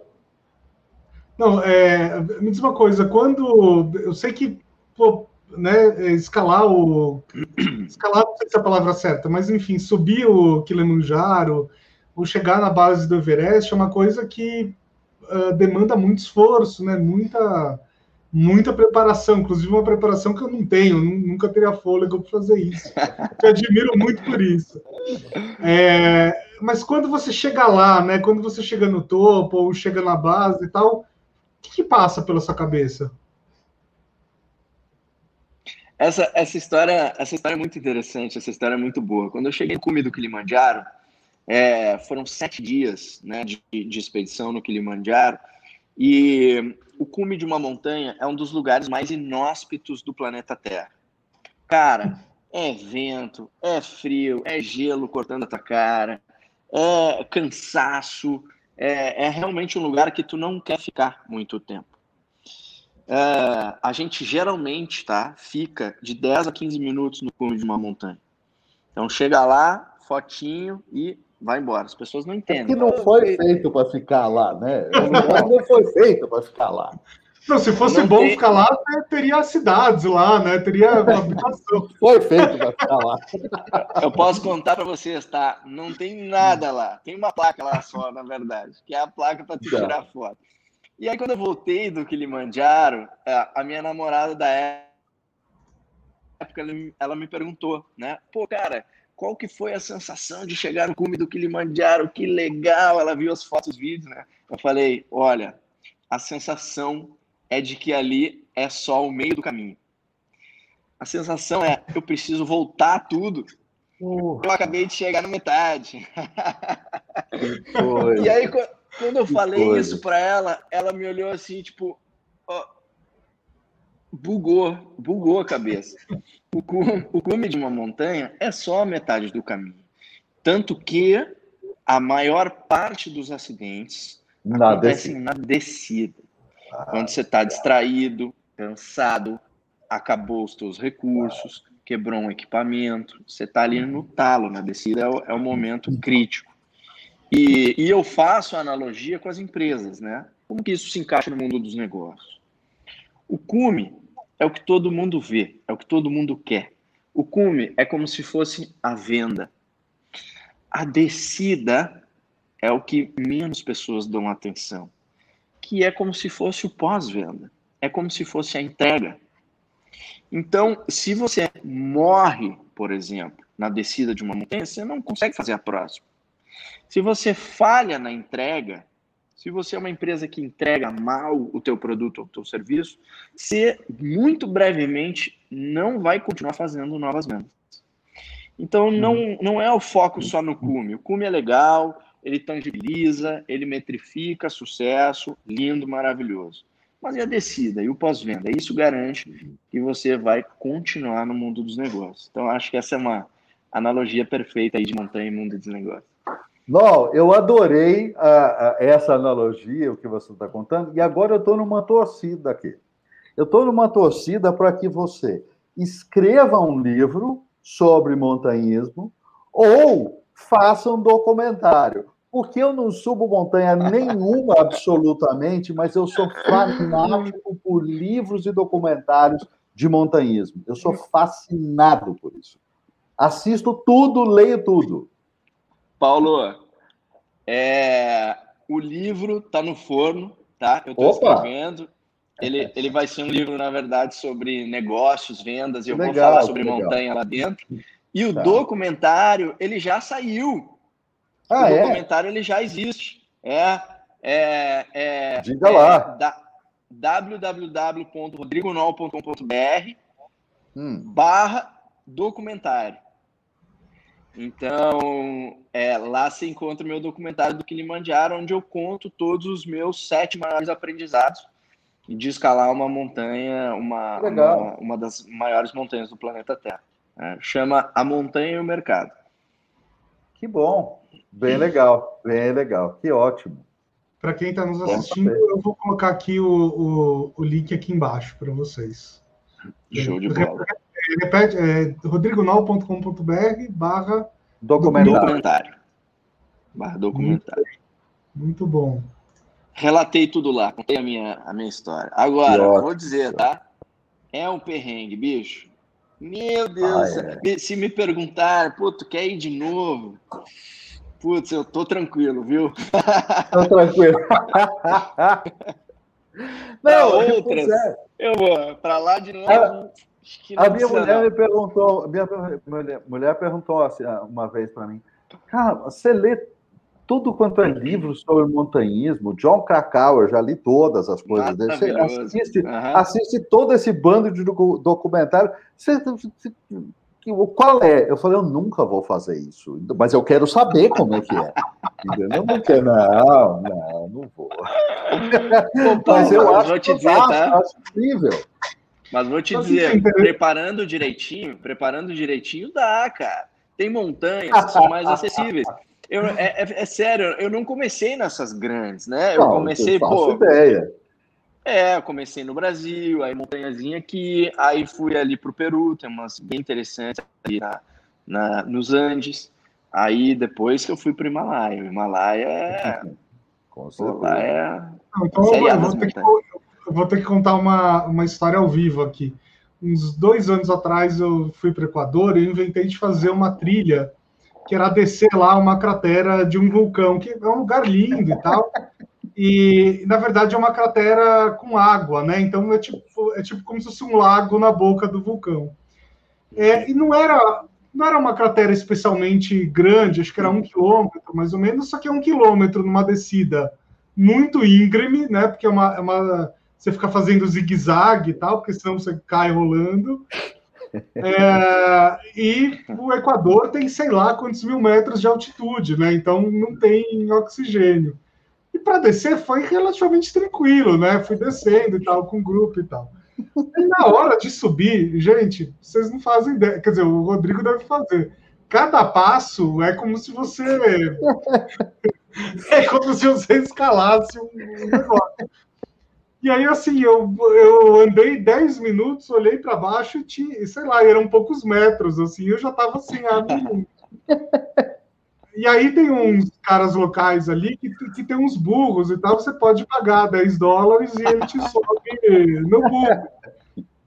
S1: Não, é, me diz uma coisa, quando eu sei que pô, né, escalar o. Escalar, não sei se é a palavra certa, mas enfim, subir o Kilimanjaro ou chegar na base do Everest é uma coisa que uh, demanda muito esforço, né, muita, muita preparação, inclusive uma preparação que eu não tenho, nunca teria fôlego para fazer isso. Eu admiro muito por isso. É, mas quando você chega lá, né, quando você chega no topo ou chega na base e tal, o que, que passa pela sua cabeça?
S3: Essa, essa, história, essa história é muito interessante, essa história é muito boa. Quando eu cheguei no cume do Kilimanjaro, é, foram sete dias né, de, de expedição no Kilimanjaro, e o cume de uma montanha é um dos lugares mais inóspitos do planeta Terra. Cara, é vento, é frio, é gelo cortando a tua cara, é cansaço, é, é realmente um lugar que tu não quer ficar muito tempo. É, a gente geralmente tá, fica de 10 a 15 minutos no cume de uma montanha. Então chega lá, fotinho e vai embora. As pessoas não entendem. É
S2: que não foi feito para ficar lá, né? Não foi feito para ficar lá.
S1: Não, se fosse não bom tem... ficar lá, teria cidades lá, né? Teria habitação.
S2: Foi feito para ficar lá.
S3: Eu posso contar para vocês, tá? Não tem nada lá. Tem uma placa lá só, na verdade, que é a placa para tu tirar foto. E aí, quando eu voltei do Kilimanjaro, a minha namorada da época, ela me perguntou, né? Pô, cara, qual que foi a sensação de chegar no cume do Kilimanjaro? Que legal! Ela viu as fotos, os vídeos, né? Eu falei, olha, a sensação é de que ali é só o meio do caminho. A sensação é, eu preciso voltar tudo. Uh. Eu acabei de chegar na metade. e aí, quando eu falei isso para ela, ela me olhou assim, tipo, ó, bugou, bugou a cabeça. O cume, o cume de uma montanha é só a metade do caminho. Tanto que a maior parte dos acidentes na acontecem descida. na descida. Quando você está distraído, cansado, acabou os seus recursos, quebrou um equipamento, você está ali no talo, na descida é o, é o momento crítico. E, e, eu faço a analogia com as empresas, né? Como que isso se encaixa no mundo dos negócios? O cume é o que todo mundo vê, é o que todo mundo quer. O cume é como se fosse a venda. A descida é o que menos pessoas dão atenção que é como se fosse o pós-venda, é como se fosse a entrega. Então, se você morre, por exemplo, na descida de uma montanha, você não consegue fazer a próxima. Se você falha na entrega, se você é uma empresa que entrega mal o teu produto ou o teu serviço, você muito brevemente não vai continuar fazendo novas vendas. Então não, uhum. não é o foco só no cume. O cume é legal, ele tangibiliza, ele metrifica sucesso, lindo, maravilhoso. Mas e a descida e o pós-venda? Isso garante que você vai continuar no mundo dos negócios. Então, acho que essa é uma analogia perfeita aí de montanha e mundo dos negócios.
S2: Não, eu adorei a, a, essa analogia, o que você está contando, e agora eu estou numa torcida aqui. Eu estou numa torcida para que você escreva um livro sobre montanhismo ou faça um documentário. Porque eu não subo montanha nenhuma absolutamente, mas eu sou fanático por livros e documentários de montanhismo. Eu sou fascinado por isso. Assisto tudo, leio tudo.
S3: Paulo, é, o livro está no forno, tá? Eu estou escrevendo. Ele, ele vai ser um livro, na verdade, sobre negócios, vendas, e eu legal, vou falar sobre montanha lá dentro. E o tá. documentário, ele já saiu. Ah, o é? documentário, ele já existe. É, é, é,
S2: Diga é, lá. Da,
S3: www.rodrigonol.com.br hum. barra documentário. Então, é, lá se encontra o meu documentário do Kilimanjaro, onde eu conto todos os meus sete maiores aprendizados de escalar uma montanha, uma, uma, uma das maiores montanhas do planeta Terra. É, chama A Montanha e o Mercado.
S2: Que bom, bem legal, bem legal, que ótimo.
S1: Para quem está nos assistindo, eu vou colocar aqui o, o, o link aqui embaixo para vocês.
S3: Show de bola.
S1: Repete, é, rodrigonal.com.br barra
S3: documentário. documentário. Barra documentário.
S1: Muito, muito bom.
S3: Relatei tudo lá, contei a minha, a minha história. Agora, vou dizer, tá? É um perrengue, bicho. Meu Deus, ah, é. se me perguntar, pô, tu quer ir de novo? Putz, eu tô tranquilo, viu?
S2: Tô tranquilo.
S3: Não, outras, é. eu vou para lá de novo.
S2: A minha mulher me perguntou, minha mulher, mulher perguntou assim, uma vez para mim, cara, você lê tudo quanto é livro sobre montanhismo, John Krakauer, já li todas as coisas dele. Você assiste, uhum. assiste todo esse bando de documentário. Você, qual é? Eu falei, eu nunca vou fazer isso, mas eu quero saber como é que é. Eu não quero, não, não, não vou.
S3: mas eu acho, vou te dizer, tá? acho incrível. Mas vou te dizer, preparando direitinho, preparando direitinho, dá, cara. Tem montanhas que são mais acessíveis. Eu, é, é, é, sério, eu não comecei nessas grandes, né? Eu não, comecei, pô. Ideia. É, eu comecei no Brasil, aí montanhazinha aqui, aí fui ali pro Peru, tem umas bem interessantes ali na, na, nos Andes. Aí depois que eu fui pro Himalaia. O Himalaia é. Com certeza. Lá é...
S1: Então eu, eu, vou que, eu, vou ter que, contar uma, uma história ao vivo aqui. Uns dois anos atrás eu fui para o Equador e inventei de fazer uma trilha que era descer lá uma cratera de um vulcão, que é um lugar lindo e tal. E, na verdade, é uma cratera com água, né? Então, é tipo, é tipo como se fosse um lago na boca do vulcão. É, e não era, não era uma cratera especialmente grande, acho que era um quilômetro, mais ou menos, só que é um quilômetro numa descida muito íngreme, né? Porque é uma, é uma você fica fazendo zigue-zague e tal, porque senão você cai rolando. É, e o Equador tem sei lá quantos mil metros de altitude, né? Então não tem oxigênio. E para descer foi relativamente tranquilo, né? Fui descendo e tal, com o grupo e tal. E na hora de subir, gente, vocês não fazem ideia. Quer dizer, o Rodrigo deve fazer. Cada passo é como se você. é como se você escalasse um negócio. E aí, assim, eu, eu andei 10 minutos, olhei para baixo e tinha, sei lá, eram poucos metros, assim, eu já estava assim, ah, E aí tem uns caras locais ali que, que tem uns burros e tal, você pode pagar 10 dólares e ele te sobe no burro.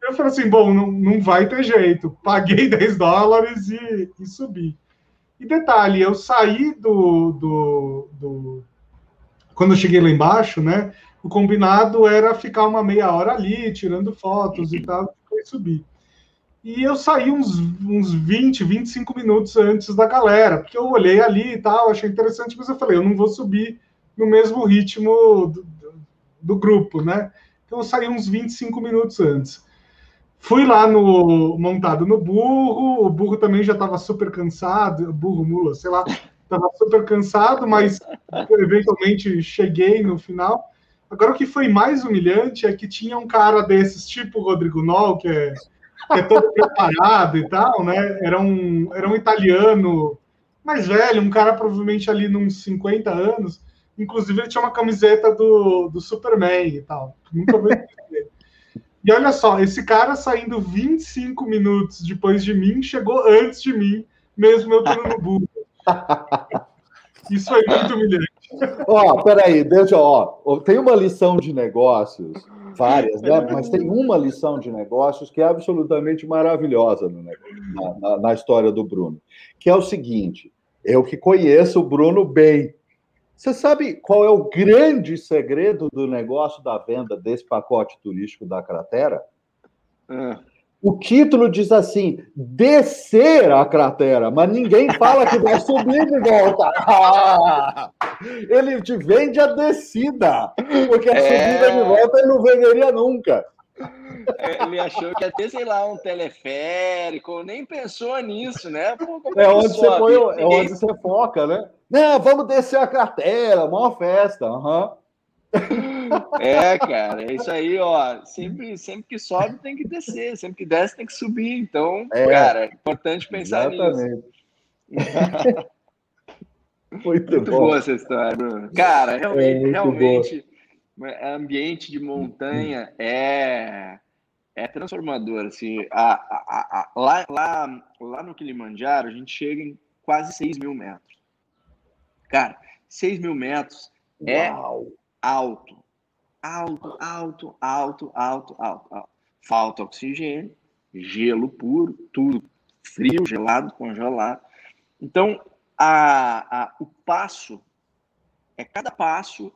S1: Eu falei assim, bom, não, não vai ter jeito. Paguei 10 dólares e, e subi. E detalhe, eu saí do, do, do... Quando eu cheguei lá embaixo, né? O combinado era ficar uma meia hora ali, tirando fotos e tal, e subir. E eu saí uns, uns 20, 25 minutos antes da galera, porque eu olhei ali e tal, achei interessante, mas eu falei, eu não vou subir no mesmo ritmo do, do, grupo, né? Então eu saí uns 25 minutos antes. Fui lá no montado no burro, o burro também já estava super cansado, burro, mula, sei lá, estava super cansado, mas eventualmente cheguei no final. Agora, o que foi mais humilhante é que tinha um cara desses, tipo o Rodrigo Nol, que é, que é todo preparado e tal, né? Era um, era um italiano mais velho, um cara provavelmente ali nos 50 anos. Inclusive, ele tinha uma camiseta do, do Superman e tal. Nunca vi E olha só, esse cara saindo 25 minutos depois de mim, chegou antes de mim, mesmo eu estando no burro. Isso foi muito humilhante.
S2: Ó, peraí, deixa, ó. Tem uma lição de negócios, várias, né? Mas tem uma lição de negócios que é absolutamente maravilhosa na, na, na história do Bruno, que é o seguinte: eu que conheço o Bruno bem. Você sabe qual é o grande segredo do negócio da venda desse pacote turístico da cratera? É. O título diz assim: descer a cratera, mas ninguém fala que vai subir de volta. Ah, ele te vende a descida, porque a é... subida de volta ele não venderia nunca.
S3: É, ele achou que ia ter, sei lá, um teleférico, nem pensou nisso, né? Pô,
S2: é, onde você põe, é onde você foca, né? Não, vamos descer a cratera, maior festa. Uhum.
S3: É, cara, é isso aí, ó. Sempre, sempre que sobe tem que descer, sempre que desce tem que subir. Então, é, cara, é importante pensar exatamente. nisso. muito, muito boa essa história, Bruno. Cara, realmente, é realmente ambiente de montanha é é transformador. Assim, a, a, a, lá, lá, lá no Kilimanjaro, a gente chega em quase 6 mil metros. Cara, 6 mil metros é Uau. é alto, alto, alto, alto, alto, alto, alto. Falta oxigênio, gelo puro, tudo frio, gelado, congelado. Então, a, a, o passo é cada passo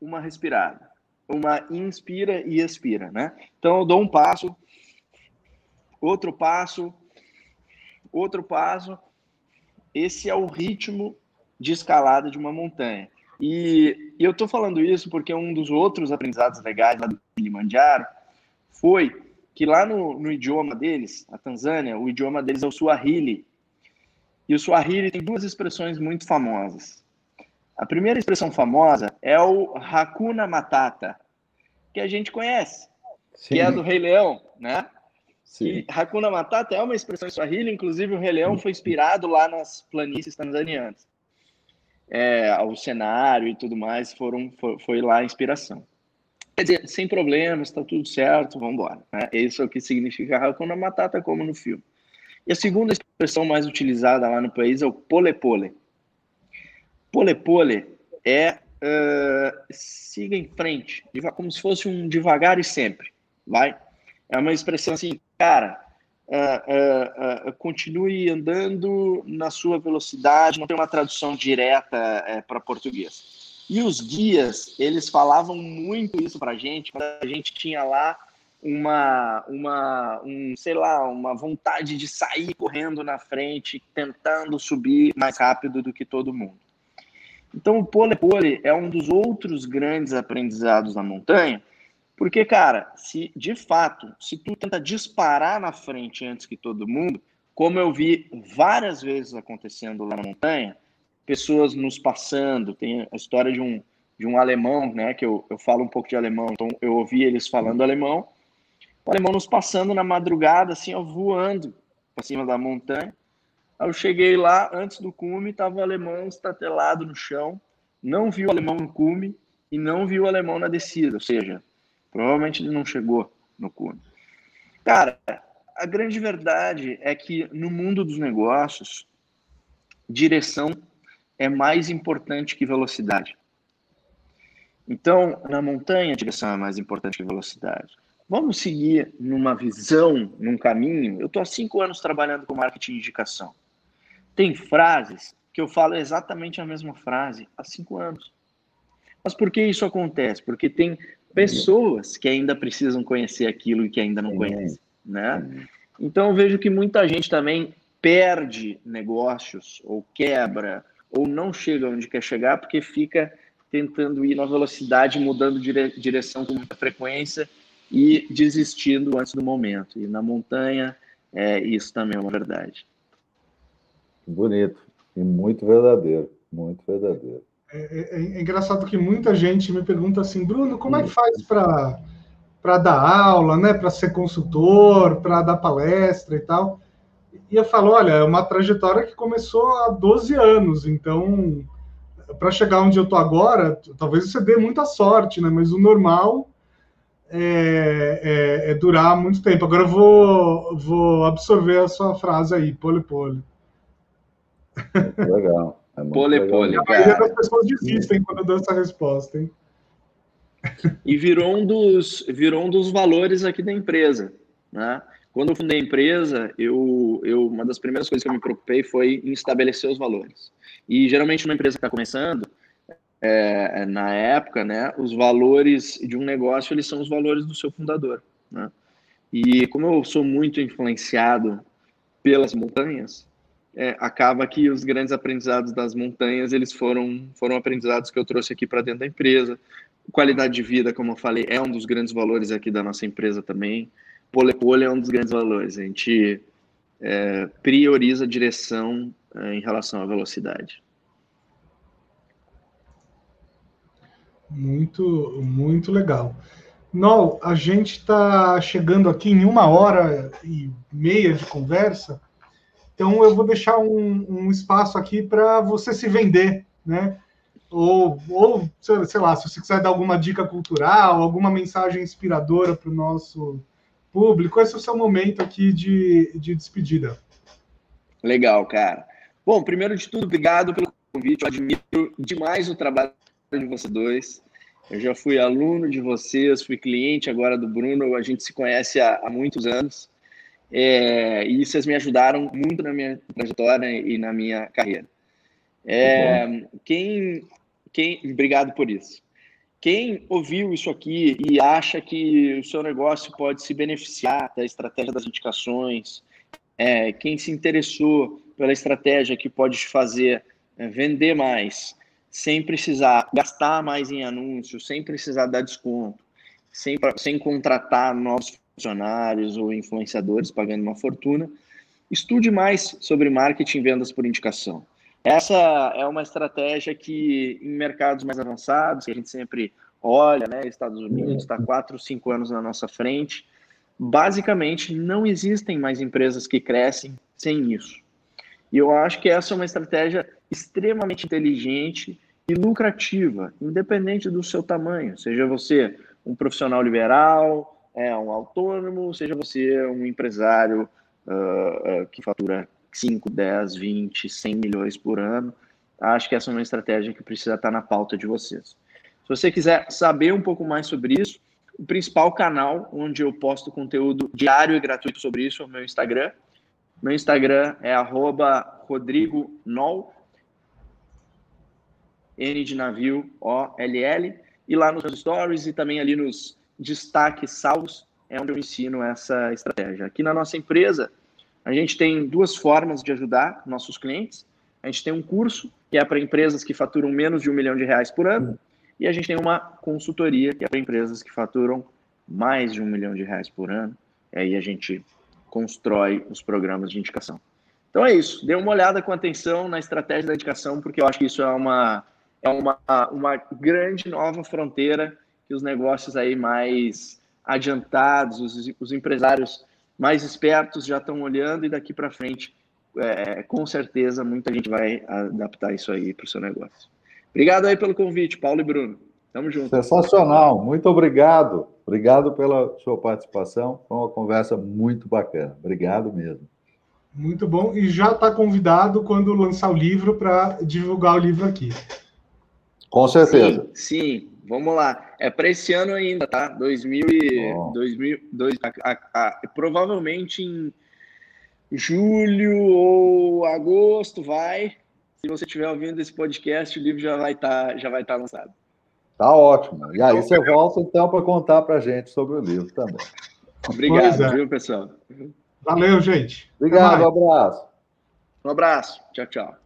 S3: uma respirada, uma inspira e expira, né? Então, eu dou um passo, outro passo, outro passo. Esse é o ritmo de escalada de uma montanha. E, e eu estou falando isso porque um dos outros aprendizados legais lá do Kilimanjaro foi que lá no, no idioma deles, a Tanzânia, o idioma deles é o Swahili. E o Swahili tem duas expressões muito famosas. A primeira expressão famosa é o Hakuna Matata, que a gente conhece, Sim. que é do Rei Leão, né? Sim. E Hakuna Matata é uma expressão Swahili, inclusive o Rei Leão foi inspirado lá nas planícies tanzanianas é, o cenário e tudo mais foram foi, foi lá a inspiração. Quer dizer, sem problemas, está tudo certo, vamos embora. Né? Isso é o que significa Hakuna Matata, como no filme. E a segunda expressão mais utilizada lá no país é o pole-pole. Pole-pole é uh, siga em frente, como se fosse um devagar e sempre, vai? É uma expressão assim, cara, uh, uh, continue andando na sua velocidade, não tem uma tradução direta para português. E os guias, eles falavam muito isso para a gente, quando a gente tinha lá uma, uma, um, sei lá, uma vontade de sair correndo na frente, tentando subir mais rápido do que todo mundo. Então, o pole-pole é um dos outros grandes aprendizados na montanha, porque, cara, se de fato, se tu tenta disparar na frente antes que todo mundo, como eu vi várias vezes acontecendo lá na montanha, pessoas nos passando. Tem a história de um, de um alemão, né? Que eu, eu falo um pouco de alemão, então eu ouvi eles falando alemão. O alemão nos passando na madrugada, assim, ó, voando para cima da montanha. Aí eu cheguei lá, antes do cume, tava o alemão estatelado no chão, não vi o alemão no cume e não vi o alemão na descida, ou seja, provavelmente ele não chegou no cume. Cara, a grande verdade é que no mundo dos negócios, direção é mais importante que velocidade. Então, na montanha, a direção é mais importante que velocidade. Vamos seguir numa visão, num caminho. Eu estou há cinco anos trabalhando com marketing de indicação. Tem frases que eu falo exatamente a mesma frase há cinco anos. Mas por que isso acontece? Porque tem pessoas que ainda precisam conhecer aquilo e que ainda não conhecem, né? Então eu vejo que muita gente também perde negócios ou quebra ou não chega onde quer chegar porque fica tentando ir na velocidade, mudando dire direção com muita frequência e desistindo antes do momento. E na montanha, é, isso também é uma verdade.
S2: Bonito e muito verdadeiro, muito verdadeiro.
S1: É, é, é engraçado que muita gente me pergunta assim, Bruno, como é que faz para para dar aula, né, para ser consultor, para dar palestra e tal? E eu falo, olha, é uma trajetória que começou há 12 anos, então para chegar onde eu estou agora, talvez você dê muita sorte, né? Mas o normal é, é, é durar muito tempo. Agora eu vou, vou absorver a sua frase aí, pole pole.
S2: Legal.
S3: É pole legal. pole. A
S1: maioria das pessoas desistem quando eu dou essa resposta, hein?
S3: E virou um dos, virou um dos valores aqui da empresa, né? Quando eu fundei a empresa, eu, eu, uma das primeiras coisas que eu me preocupei foi em estabelecer os valores. E geralmente uma empresa que está começando, é, na época, né, os valores de um negócio eles são os valores do seu fundador. Né? E como eu sou muito influenciado pelas montanhas, é, acaba que os grandes aprendizados das montanhas eles foram foram aprendizados que eu trouxe aqui para dentro da empresa. Qualidade de vida, como eu falei, é um dos grandes valores aqui da nossa empresa também pole-pole é um dos grandes valores. A gente é, prioriza a direção é, em relação à velocidade.
S1: Muito, muito legal. Nol, a gente está chegando aqui em uma hora e meia de conversa, então eu vou deixar um, um espaço aqui para você se vender, né? Ou, ou, sei lá, se você quiser dar alguma dica cultural, alguma mensagem inspiradora para o nosso público. Esse é o seu momento aqui de, de despedida.
S3: Legal, cara. Bom, primeiro de tudo, obrigado pelo convite. Eu admiro demais o trabalho de vocês dois. Eu já fui aluno de vocês, fui cliente agora do Bruno. A gente se conhece há, há muitos anos. É, e vocês me ajudaram muito na minha trajetória e na minha carreira. É, quem, quem, obrigado por isso. Quem ouviu isso aqui e acha que o seu negócio pode se beneficiar da estratégia das indicações, é, quem se interessou pela estratégia que pode fazer é, vender mais, sem precisar gastar mais em anúncios, sem precisar dar desconto, sem, sem contratar novos funcionários ou influenciadores pagando uma fortuna, estude mais sobre marketing e vendas por indicação. Essa é uma estratégia que, em mercados mais avançados, que a gente sempre olha, né? Estados Unidos está quatro, cinco anos na nossa frente. Basicamente, não existem mais empresas que crescem sem isso. E eu acho que essa é uma estratégia extremamente inteligente e lucrativa, independente do seu tamanho. Seja você um profissional liberal, é um autônomo, seja você um empresário uh, uh, que fatura 5, 10, 20, 100 milhões por ano. Acho que essa é uma estratégia que precisa estar na pauta de vocês. Se você quiser saber um pouco mais sobre isso, o principal canal onde eu posto conteúdo diário e gratuito sobre isso é o meu Instagram. Meu Instagram é @rodrigo_nol N de navio, O, L, L. E lá nos stories e também ali nos destaques salvos é onde eu ensino essa estratégia. Aqui na nossa empresa, a gente tem duas formas de ajudar nossos clientes. A gente tem um curso que é para empresas que faturam menos de um milhão de reais por ano. E a gente tem uma consultoria que é para empresas que faturam mais de um milhão de reais por ano. E aí a gente constrói os programas de indicação. Então é isso. Dê uma olhada com atenção na estratégia da indicação, porque eu acho que isso é uma, é uma, uma grande nova fronteira que os negócios aí mais adiantados, os, os empresários mais espertos já estão olhando e daqui para frente, é, com certeza, muita gente vai adaptar isso aí para o seu negócio. Obrigado aí pelo convite, Paulo e Bruno. Tamo junto.
S2: Sensacional, muito obrigado. Obrigado pela sua participação. Foi uma conversa muito bacana. Obrigado mesmo.
S1: Muito bom. E já está convidado quando lançar o livro para divulgar o livro aqui.
S2: Com certeza.
S3: Sim, sim. Vamos lá. É para esse ano ainda, tá? 2000 e, 2000, dois, a, a, a, provavelmente em julho ou agosto vai. Se você estiver ouvindo esse podcast, o livro já vai estar tá, já vai estar tá lançado.
S2: Tá ótimo. E aí você volta então para contar para a gente sobre o livro também.
S3: Obrigado, é. viu, pessoal?
S1: Valeu, gente.
S2: Obrigado, um abraço.
S3: Um abraço. Tchau, tchau.